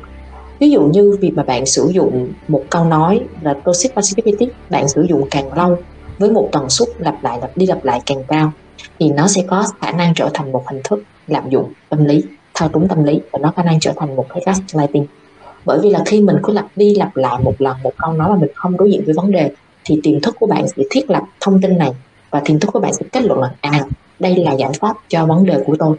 Speaker 1: Ví dụ như việc mà bạn sử dụng một câu nói là toxic positivity, bạn sử dụng càng lâu với một tần suất lặp lại lặp đi lặp lại càng cao thì nó sẽ có khả năng trở thành một hình thức lạm dụng tâm lý thao túng tâm lý và nó khả năng trở thành một cái gaslighting bởi vì là khi mình cứ lặp đi lặp lại một lần một câu nói mà mình không đối diện với vấn đề thì tiềm thức của bạn sẽ thiết lập thông tin này và tiềm thức của bạn sẽ kết luận là à đây là giải pháp cho vấn đề của tôi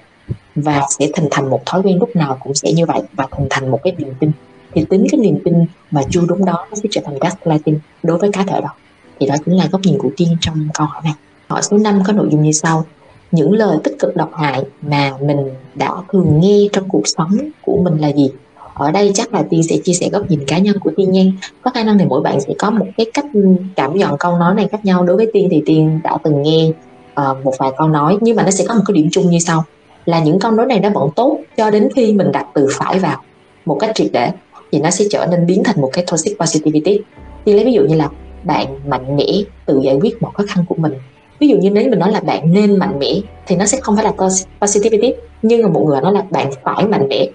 Speaker 1: và sẽ thành thành một thói quen lúc nào cũng sẽ như vậy và thành thành một cái niềm tin. Thì tính cái niềm tin mà chưa đúng đó nó sẽ trở thành gaslighting đối với cá thể đó thì đó chính là góc nhìn của tiên trong câu hỏi này. Hỏi số 5 có nội dung như sau. Những lời tích cực độc hại mà mình đã thường nghe trong cuộc sống của mình là gì? Ở đây chắc là tiên sẽ chia sẻ góc nhìn cá nhân của tiên nha. Có khả năng thì mỗi bạn sẽ có một cái cách cảm nhận câu nói này khác nhau. Đối với tiên thì tiên đã từng nghe uh, một vài câu nói nhưng mà nó sẽ có một cái điểm chung như sau. Là những câu nói này nó vẫn tốt cho đến khi mình đặt từ phải vào một cách triệt để thì nó sẽ trở nên biến thành một cái toxic positivity. Tiên lấy ví dụ như là bạn mạnh mẽ tự giải quyết mọi khó khăn của mình. Ví dụ như nếu mình nói là bạn nên mạnh mẽ thì nó sẽ không phải là positivity nhưng mà một người nói là bạn phải mạnh mẽ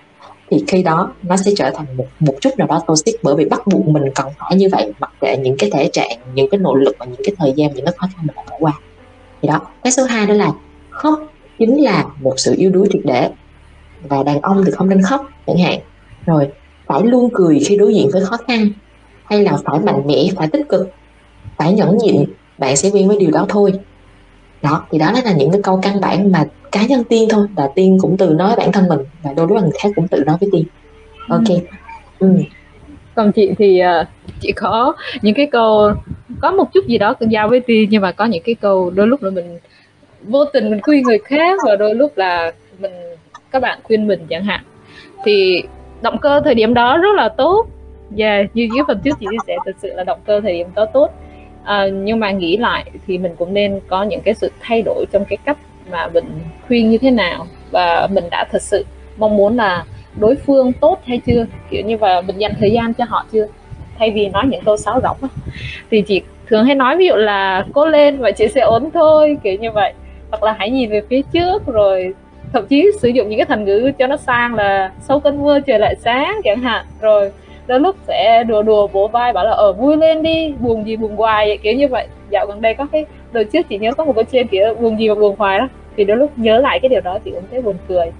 Speaker 1: thì khi đó nó sẽ trở thành một một chút nào đó toxic bởi vì bắt buộc mình cần phải như vậy, mặc kệ những cái thể trạng, những cái nỗ lực và những cái thời gian, những cái khó khăn mình đã bỏ qua. Thì đó, cái số 2 đó là khóc chính là một sự yếu đuối triệt để. Và đàn ông thì không nên khóc, chẳng hạn. Rồi, phải luôn cười khi đối diện với khó khăn, hay là phải mạnh mẽ, phải tích cực, phải nhẫn nhịn, bạn sẽ quen với điều đó thôi. Đó, thì đó là những cái câu căn bản mà cá nhân tiên thôi và tiên cũng từ nói bản thân mình và đôi lúc người khác cũng tự nói với tiên. Ok. Ừ.
Speaker 2: còn chị thì uh, chị có những cái câu có một chút gì đó giao với tiên nhưng mà có những cái câu đôi lúc là mình vô tình mình khuyên người khác và đôi lúc là mình các bạn khuyên mình chẳng hạn. Thì động cơ thời điểm đó rất là tốt. Và yeah, như cái phần trước chị chia sẻ thực sự là động cơ thời điểm đó tốt. À, nhưng mà nghĩ lại thì mình cũng nên có những cái sự thay đổi trong cái cách mà mình khuyên như thế nào? Và mình đã thật sự mong muốn là đối phương tốt hay chưa? Kiểu như và mình dành thời gian cho họ chưa? Thay vì nói những câu sáo rỗng thì chị thường hay nói ví dụ là cố lên và chị sẽ ổn thôi kiểu như vậy. Hoặc là hãy nhìn về phía trước rồi thậm chí sử dụng những cái thành ngữ cho nó sang là sâu cơn mưa trời lại sáng chẳng hạn. Rồi đôi lúc sẽ đùa đùa vỗ vai bảo là ở vui lên đi, buồn gì buồn hoài kiểu như vậy. Dạo gần đây có cái đợt trước chị nhớ có một cái trên kiểu buồn gì mà buồn hoài đó thì đôi lúc nhớ lại cái điều đó chị cũng thấy buồn cười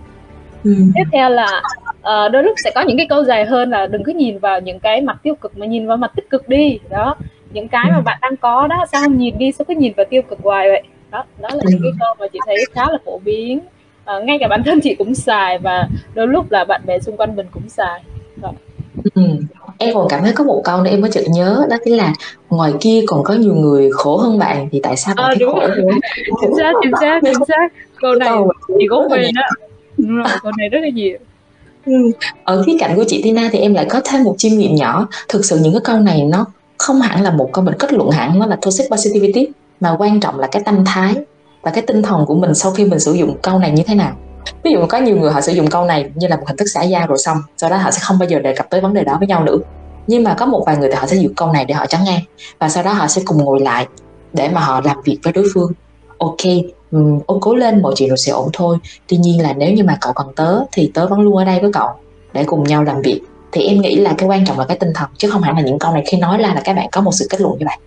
Speaker 2: ừ. tiếp theo là uh, đôi lúc sẽ có những cái câu dài hơn là đừng cứ nhìn vào những cái mặt tiêu cực mà nhìn vào mặt tích cực đi đó những cái mà bạn đang có đó sao không nhìn đi sao cứ nhìn vào tiêu cực hoài vậy đó đó là những cái câu mà chị thấy khá là phổ biến uh, ngay cả bản thân chị cũng xài và đôi lúc là bạn bè xung quanh mình cũng xài đó.
Speaker 1: Ừ. Em còn cảm thấy có một câu nữa em mới chợt nhớ đó chính là ngoài kia còn có nhiều người khổ hơn bạn thì tại sao bạn à, thấy khổ
Speaker 2: hơn? chính xác chính xác chính xác. Câu này chỉ có quên đó. Đúng rồi câu này rất là nhiều.
Speaker 1: Ở khía cạnh của chị Tina thì em lại có thêm một chiêm nghiệm nhỏ. Thực sự những cái câu này nó không hẳn là một câu mình kết luận hẳn nó là toxic positivity mà quan trọng là cái tâm thái và cái tinh thần của mình sau khi mình sử dụng câu này như thế nào ví dụ có nhiều người họ sử dụng câu này như là một hình thức xã giao rồi xong sau đó họ sẽ không bao giờ đề cập tới vấn đề đó với nhau nữa. Nhưng mà có một vài người thì họ sẽ dùng câu này để họ chắn ngang và sau đó họ sẽ cùng ngồi lại để mà họ làm việc với đối phương. Ok um, ông cố lên mọi chuyện rồi sẽ ổn thôi. Tuy nhiên là nếu như mà cậu cần tớ thì tớ vẫn luôn ở đây với cậu để cùng nhau làm việc. Thì em nghĩ là cái quan trọng là cái tinh thần chứ không hẳn là những câu này khi nói ra là các bạn có một sự kết luận như vậy.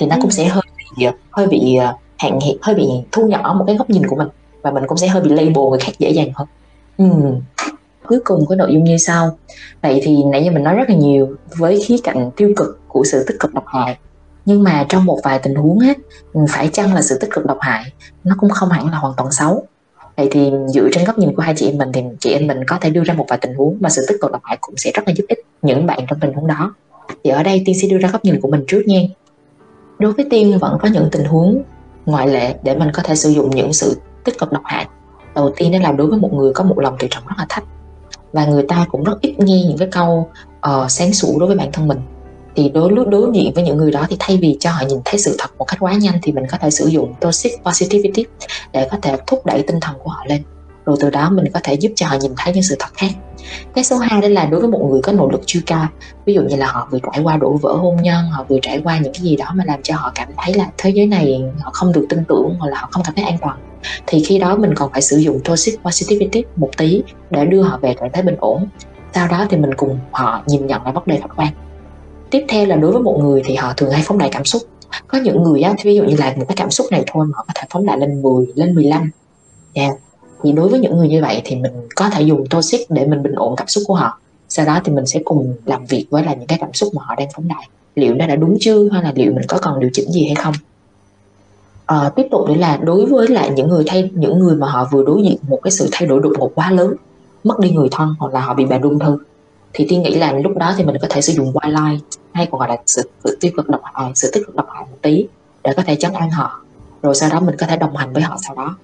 Speaker 1: Thì nó cũng ừ. sẽ hơi bị hơi bị ờ, hạn hẹp hơi bị thu nhỏ một cái góc nhìn của mình và mình cũng sẽ hơi bị label người khác dễ dàng hơn. Uhm. cuối cùng có nội dung như sau. Vậy thì nãy giờ mình nói rất là nhiều với khía cạnh tiêu cực của sự tích cực độc hại. Nhưng mà trong một vài tình huống á, phải chăng là sự tích cực độc hại nó cũng không hẳn là hoàn toàn xấu? Vậy thì dựa trên góc nhìn của hai chị em mình thì chị em mình có thể đưa ra một vài tình huống mà sự tích cực độc hại cũng sẽ rất là giúp ích những bạn trong tình huống đó. Thì ở đây tiên sẽ đưa ra góc nhìn của mình trước nha. Đối với tiên vẫn có những tình huống ngoại lệ để mình có thể sử dụng những sự tích cực độc hại. Đầu tiên đó là đối với một người có một lòng tự trọng rất là thấp. Và người ta cũng rất ít nghe những cái câu uh, sáng sủa đối với bản thân mình. Thì đối lúc đối diện với những người đó thì thay vì cho họ nhìn thấy sự thật một cách quá nhanh thì mình có thể sử dụng toxic positivity để có thể thúc đẩy tinh thần của họ lên. Rồi từ đó mình có thể giúp cho họ nhìn thấy những sự thật khác cái số 2 đó là đối với một người có nỗ lực chưa cao. Ví dụ như là họ vừa trải qua đổ vỡ hôn nhân họ vừa trải qua những cái gì đó mà làm cho họ cảm thấy là thế giới này họ không được tin tưởng hoặc là họ không cảm thấy an toàn. Thì khi đó mình còn phải sử dụng toxic positivity một tí để đưa họ về trạng thái bình ổn. Sau đó thì mình cùng họ nhìn nhận lại vấn đề khách quan. Tiếp theo là đối với một người thì họ thường hay phóng đại cảm xúc. Có những người á, ví dụ như là một cái cảm xúc này thôi mà họ có thể phóng đại lên 10 lên 15 yeah thì đối với những người như vậy thì mình có thể dùng toxic để mình bình ổn cảm xúc của họ. Sau đó thì mình sẽ cùng làm việc với là những cái cảm xúc mà họ đang phóng đại. Liệu nó đã đúng chưa? Hay là liệu mình có cần điều chỉnh gì hay không? À, tiếp tục nữa là đối với lại những người thay những người mà họ vừa đối diện một cái sự thay đổi đột ngột quá lớn mất đi người thân hoặc là họ bị bệnh ung thư thì tiên nghĩ là lúc đó thì mình có thể sử dụng white light hay còn gọi là sự, sự tiêu cực độc hại ờ, sự tích cực độc hại một tí để có thể chấn an họ. Rồi sau đó mình có thể đồng hành với họ sau đó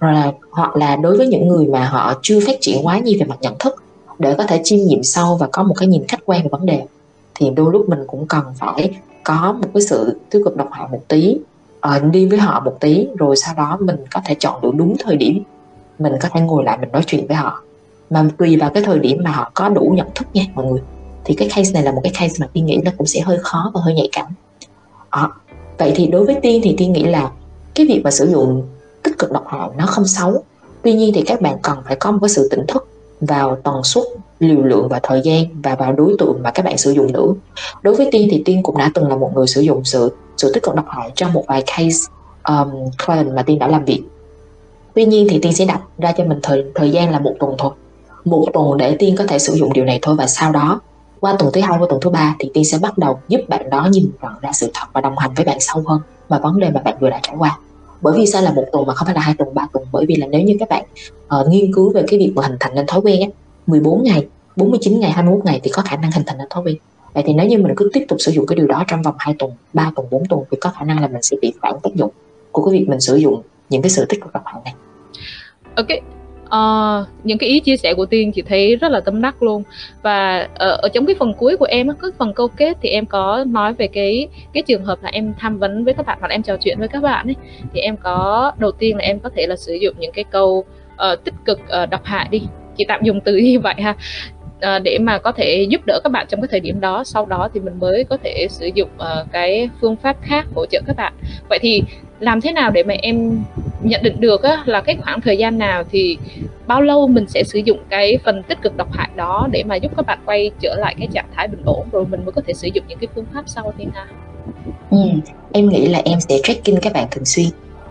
Speaker 1: rồi là hoặc là đối với những người mà họ chưa phát triển quá nhiều về mặt nhận thức để có thể chiêm nghiệm sâu và có một cái nhìn khách quan về vấn đề thì đôi lúc mình cũng cần phải có một cái sự tiêu cực độc hại một tí uh, đi với họ một tí rồi sau đó mình có thể chọn được đúng thời điểm mình có thể ngồi lại mình nói chuyện với họ. Mà tùy vào cái thời điểm mà họ có đủ nhận thức nha mọi người thì cái case này là một cái case mà tiên nghĩ nó cũng sẽ hơi khó và hơi nhạy cảm. À, vậy thì đối với tiên thì tiên nghĩ là cái việc mà sử dụng cực độc hại nó không xấu. Tuy nhiên thì các bạn cần phải có một cái sự tỉnh thức vào tần suất liều lượng và thời gian và vào đối tượng mà các bạn sử dụng nữa. Đối với tiên thì tiên cũng đã từng là một người sử dụng sự sự tích cực độc hại trong một vài case um, client mà tiên đã làm việc. Tuy nhiên thì tiên sẽ đặt ra cho mình thời thời gian là một tuần thôi. Một tuần để tiên có thể sử dụng điều này thôi và sau đó qua tuần thứ hai qua tuần thứ ba thì tiên sẽ bắt đầu giúp bạn đó nhìn nhận ra sự thật và đồng hành với bạn sâu hơn và vấn đề mà bạn vừa đã trải qua bởi vì sao là một tuần mà không phải là hai tuần ba tuần? Bởi vì là nếu như các bạn uh, nghiên cứu về cái việc mà hình thành nên thói quen á 14 ngày 49 ngày 21 ngày thì có khả năng hình thành nên thói quen. Vậy thì nếu như mình cứ tiếp tục sử dụng cái điều đó trong vòng 2 tuần 3 tuần 4 tuần thì có khả năng là mình sẽ bị phản tác dụng của cái việc mình sử dụng những cái sự tích cực độc hại này.
Speaker 2: Ok uh, những cái ý chia sẻ của tiên chị thấy rất là tâm đắc luôn. Và uh, ở trong cái phần cuối của em cái phần câu kết thì em có nói về cái cái trường hợp là em tham vấn với các bạn hoặc em trò chuyện với các bạn ấy. Thì em có đầu tiên là em có thể là sử dụng những cái câu uh, tích cực uh, độc hại đi. Chị tạm dùng từ như vậy ha. Để mà có thể giúp đỡ các bạn trong cái thời điểm đó. Sau đó thì mình mới có thể sử dụng uh, cái phương pháp khác hỗ trợ các bạn. Vậy thì làm thế nào để mà em nhận định được á, là cái khoảng thời gian nào thì bao lâu mình sẽ sử dụng cái phần tích cực độc hại đó để mà giúp các bạn quay trở lại cái trạng thái bình ổn rồi mình mới có thể sử dụng những cái phương pháp sau tiên ha?
Speaker 1: Ừ, em nghĩ là em sẽ tracking các bạn thường xuyên.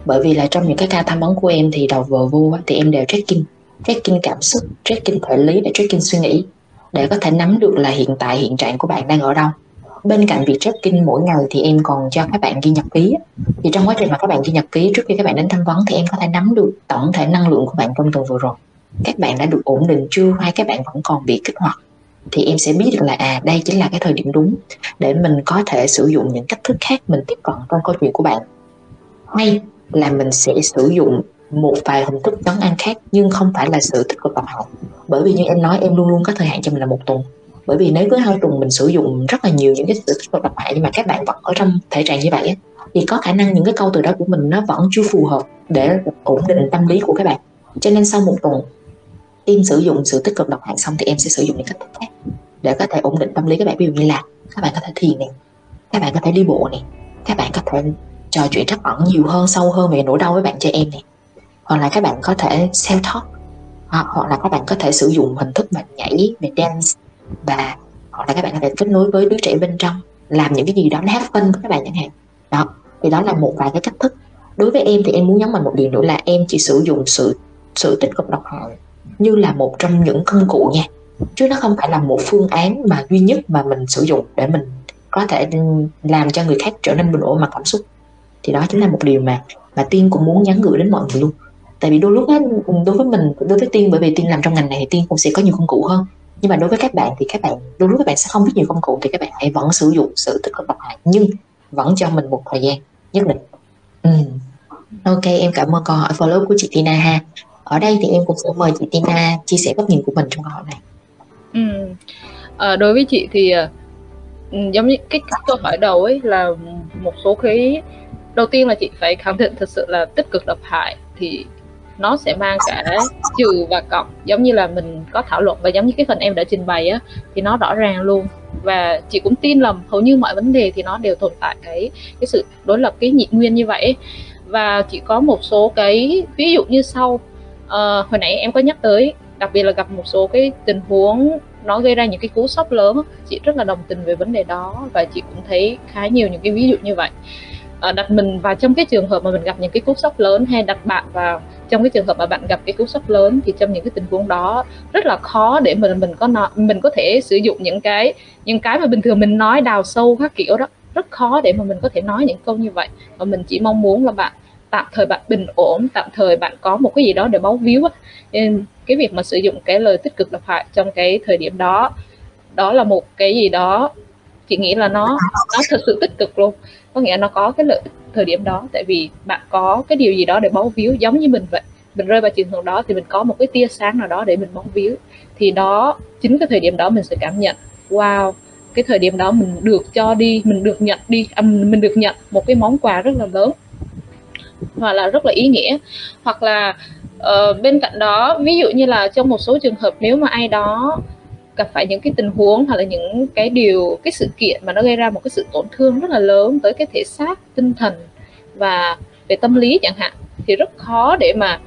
Speaker 1: Bởi vì là trong những cái ca tham vấn của em thì đầu vừa vô thì em đều tracking. Tracking cảm xúc tracking thể lý và tracking suy nghĩ để có thể nắm được là hiện tại hiện trạng của bạn đang ở đâu bên cạnh việc tracking mỗi ngày thì em còn cho các bạn ghi nhật ký thì trong quá trình mà các bạn ghi nhật ký trước khi các bạn đến tham vấn thì em có thể nắm được tổng thể năng lượng của bạn trong tuần vừa rồi. Các bạn đã được ổn định chưa hay các bạn vẫn còn bị kích hoạt? Thì em sẽ biết được là à đây chính là cái thời điểm đúng để mình có thể sử dụng những cách thức khác mình tiếp cận trong câu chuyện của bạn. Hay là mình sẽ sử dụng một vài hình thức nấu ăn khác nhưng không phải là sự tích cực tập học. Bởi vì như em nói, em luôn luôn có thời hạn cho mình là một tuần bởi vì nếu cứ hai tuần mình sử dụng rất là nhiều những cái sự tích cực độc hại nhưng mà các bạn vẫn ở trong thể trạng như vậy ấy, thì có khả năng những cái câu từ đó của mình nó vẫn chưa phù hợp để ổn định tâm lý của các bạn. Cho nên sau một tuần em sử dụng sự tích cực độc hại xong thì em sẽ sử dụng những cách thức khác để có thể ổn định tâm lý các bạn. Ví dụ như là các bạn có thể thiền này các bạn có thể đi bộ này các bạn có thể trò chuyện trắc ẩn nhiều hơn sâu hơn về nỗi đau với bạn trẻ em này hoặc là các bạn có thể self talk hoặc, hoặc là các bạn có thể sử dụng hình thức mà nhảy về dance và hoặc là các bạn có thể kết nối với đứa trẻ bên trong, làm những cái gì đó nó hát phân với các bạn chẳng hạn. Đó, thì đó là một vài cái cách thức. Đối với em thì em muốn nhấn mạnh một điều nữa là em chỉ sử dụng sự sự tích cực độc hại như là một trong những công cụ nha. Chứ nó không phải là một phương án mà duy nhất mà mình sử dụng để mình có thể làm cho người khác trở nên bình ổn mặt cảm xúc. Thì đó chính là một điều mà mà tiên cũng muốn nhắn gửi đến mọi người luôn. Tại vì đôi lúc á, đối với mình, đối với tiên, bởi vì tiên làm trong ngành này thì tiên cũng sẽ có nhiều công cụ hơn nhưng mà đối với các bạn thì các bạn đối với các bạn sẽ không biết nhiều công cụ thì các bạn hãy vẫn sử dụng sự tích cực độc hại nhưng vẫn cho mình một thời gian nhất định ừ. ok em cảm ơn câu hỏi follow của chị Tina ha ở đây thì em cũng sẽ mời chị Tina chia sẻ góc nhìn của mình trong câu hỏi này
Speaker 2: ừ. à, đối với chị thì à, ừ, giống như cái câu hỏi đầu ấy là một số cái đầu tiên là chị phải khẳng định thật sự là tích cực độc hại thì nó sẽ mang cả trừ và cộng. Giống như là mình có thảo luận và giống như cái phần em đã trình bày á thì nó rõ ràng luôn. Và chị cũng tin là hầu như mọi vấn đề thì nó đều tồn tại cái cái sự đối lập cái nhị nguyên như vậy. Và chỉ có một số cái ví dụ như sau uh, hồi nãy em có nhắc tới đặc biệt là gặp một số cái tình huống nó gây ra những cái cú sốc lớn chị rất là đồng tình về vấn đề đó và chị cũng thấy khá nhiều những cái ví dụ như vậy uh, đặt mình vào trong cái trường hợp mà mình gặp những cái cú sốc lớn hay đặt bạn vào trong cái trường hợp mà bạn gặp cái cú sốc lớn thì trong những cái tình huống đó rất là khó để mình mình có nói, mình có thể sử dụng những cái những cái mà bình thường mình nói đào sâu các kiểu đó. Rất khó để mà mình có thể nói những câu như vậy. Và mình chỉ mong muốn là bạn tạm thời bạn bình ổn tạm thời bạn có một cái gì đó để báo víu á. Nên cái việc mà sử dụng cái lời tích cực độc hại trong cái thời điểm đó đó là một cái gì đó chị nghĩ là nó nó thật sự tích cực luôn. Có nghĩa là nó có cái lợi ích thời điểm đó tại vì bạn có cái điều gì đó để bấu víu giống như mình vậy. Mình rơi vào trường hợp đó thì mình có một cái tia sáng nào đó để mình bấu víu. Thì đó chính cái thời điểm đó mình sẽ cảm nhận wow cái thời điểm đó mình được cho đi mình được nhận đi à, mình được nhận một cái món quà rất là lớn hoặc là rất là ý nghĩa. Hoặc là uh, bên cạnh đó ví dụ như là trong một số trường hợp nếu mà ai đó gặp phải những cái tình huống hoặc là những cái điều cái sự kiện mà nó gây ra một cái sự tổn thương rất là lớn tới cái thể xác tinh thần và về tâm lý chẳng hạn thì rất khó để mà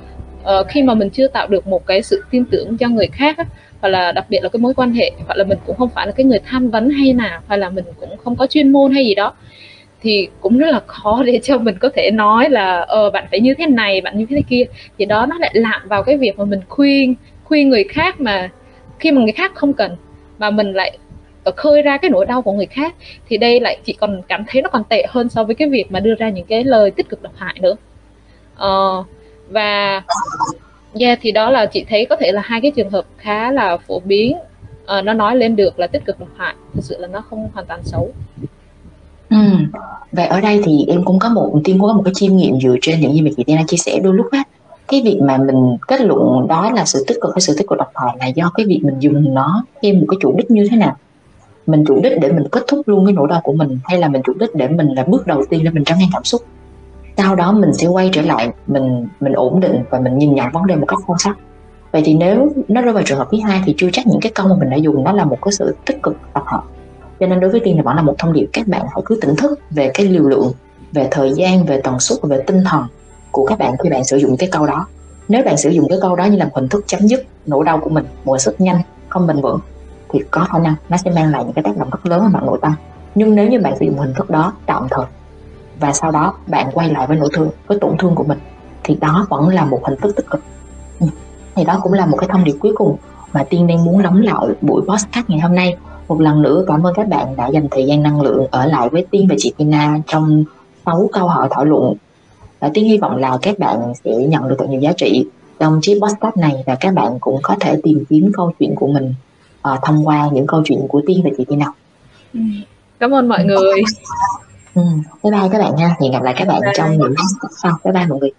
Speaker 2: uh, khi mà mình chưa tạo được một cái sự tin tưởng cho người khác á, hoặc là đặc biệt là cái mối quan hệ hoặc là mình cũng không phải là cái người tham vấn hay nào hoặc là mình cũng không có chuyên môn hay gì đó thì cũng rất là khó để cho mình có thể nói là ờ bạn phải như thế này bạn như thế kia. Thì đó nó lại lạm vào cái việc mà mình khuyên khuyên người khác mà khi mà người khác không cần mà mình lại khơi ra cái nỗi đau của người khác thì đây lại chị còn cảm thấy nó còn tệ hơn so với cái việc mà đưa ra những cái lời tích cực độc hại nữa. Uh, và yeah thì đó là chị thấy có thể là hai cái trường hợp khá là phổ biến. Uh, nó nói lên được là tích cực độc hại thực sự là nó không hoàn toàn xấu.
Speaker 1: Ừ. Vậy ở đây thì em cũng có một tiên có một cái chiêm nghiệm dựa trên những gì mà chị Tina chia sẻ. Đôi lúc á cái việc mà mình kết luận đó là sự tích cực hay sự tích cực độc hại là do cái việc mình dùng nó theo một cái chủ đích như thế nào? Mình chủ đích để mình kết thúc luôn cái nỗi đau của mình, hay là mình chủ đích để mình là bước đầu tiên để mình trấn an cảm xúc? Sau đó mình sẽ quay trở lại, mình mình ổn định và mình nhìn nhận vấn đề một cách sâu sắc. Vậy thì nếu nó rơi vào trường hợp thứ hai thì chưa chắc những cái câu mà mình đã dùng nó là một cái sự tích cực độc thoại cho nên đối với tiên thì vẫn là một thông điệp các bạn hãy cứ tỉnh thức về cái liều lượng, về thời gian, về tần suất, về tinh thần của các bạn khi bạn sử dụng cái câu đó. Nếu bạn sử dụng cái câu đó như là một hình thức chấm dứt nỗi đau của mình một sức nhanh, không bền vững, thì có khả năng nó sẽ mang lại những cái tác động rất lớn ở mặt nội tâm. Nhưng nếu như bạn sử dụng hình thức đó tạm thời, và sau đó bạn quay lại với nỗi thương, với tổn thương của mình, thì đó vẫn là một hình thức tích cực. Ừ. Thì đó cũng là một cái thông điệp cuối cùng mà tiên đang muốn đóng lại buổi podcast ngày hôm nay. Một lần nữa, cảm ơn các bạn đã dành thời gian năng lượng ở lại với tiên và chị Tina trong 6 câu hỏi thảo luận và tiên hy vọng là các bạn sẽ nhận được thật nhiều giá trị trong chiếc podcast này và các bạn cũng có thể tìm kiếm câu chuyện của mình uh, thông qua những câu chuyện của tiên và chị Tina
Speaker 2: ừ. cảm ơn mọi người.
Speaker 1: Ừ. bye bye các bạn nha. Hẹn gặp lại các bạn trong những sau. Bye bye mọi người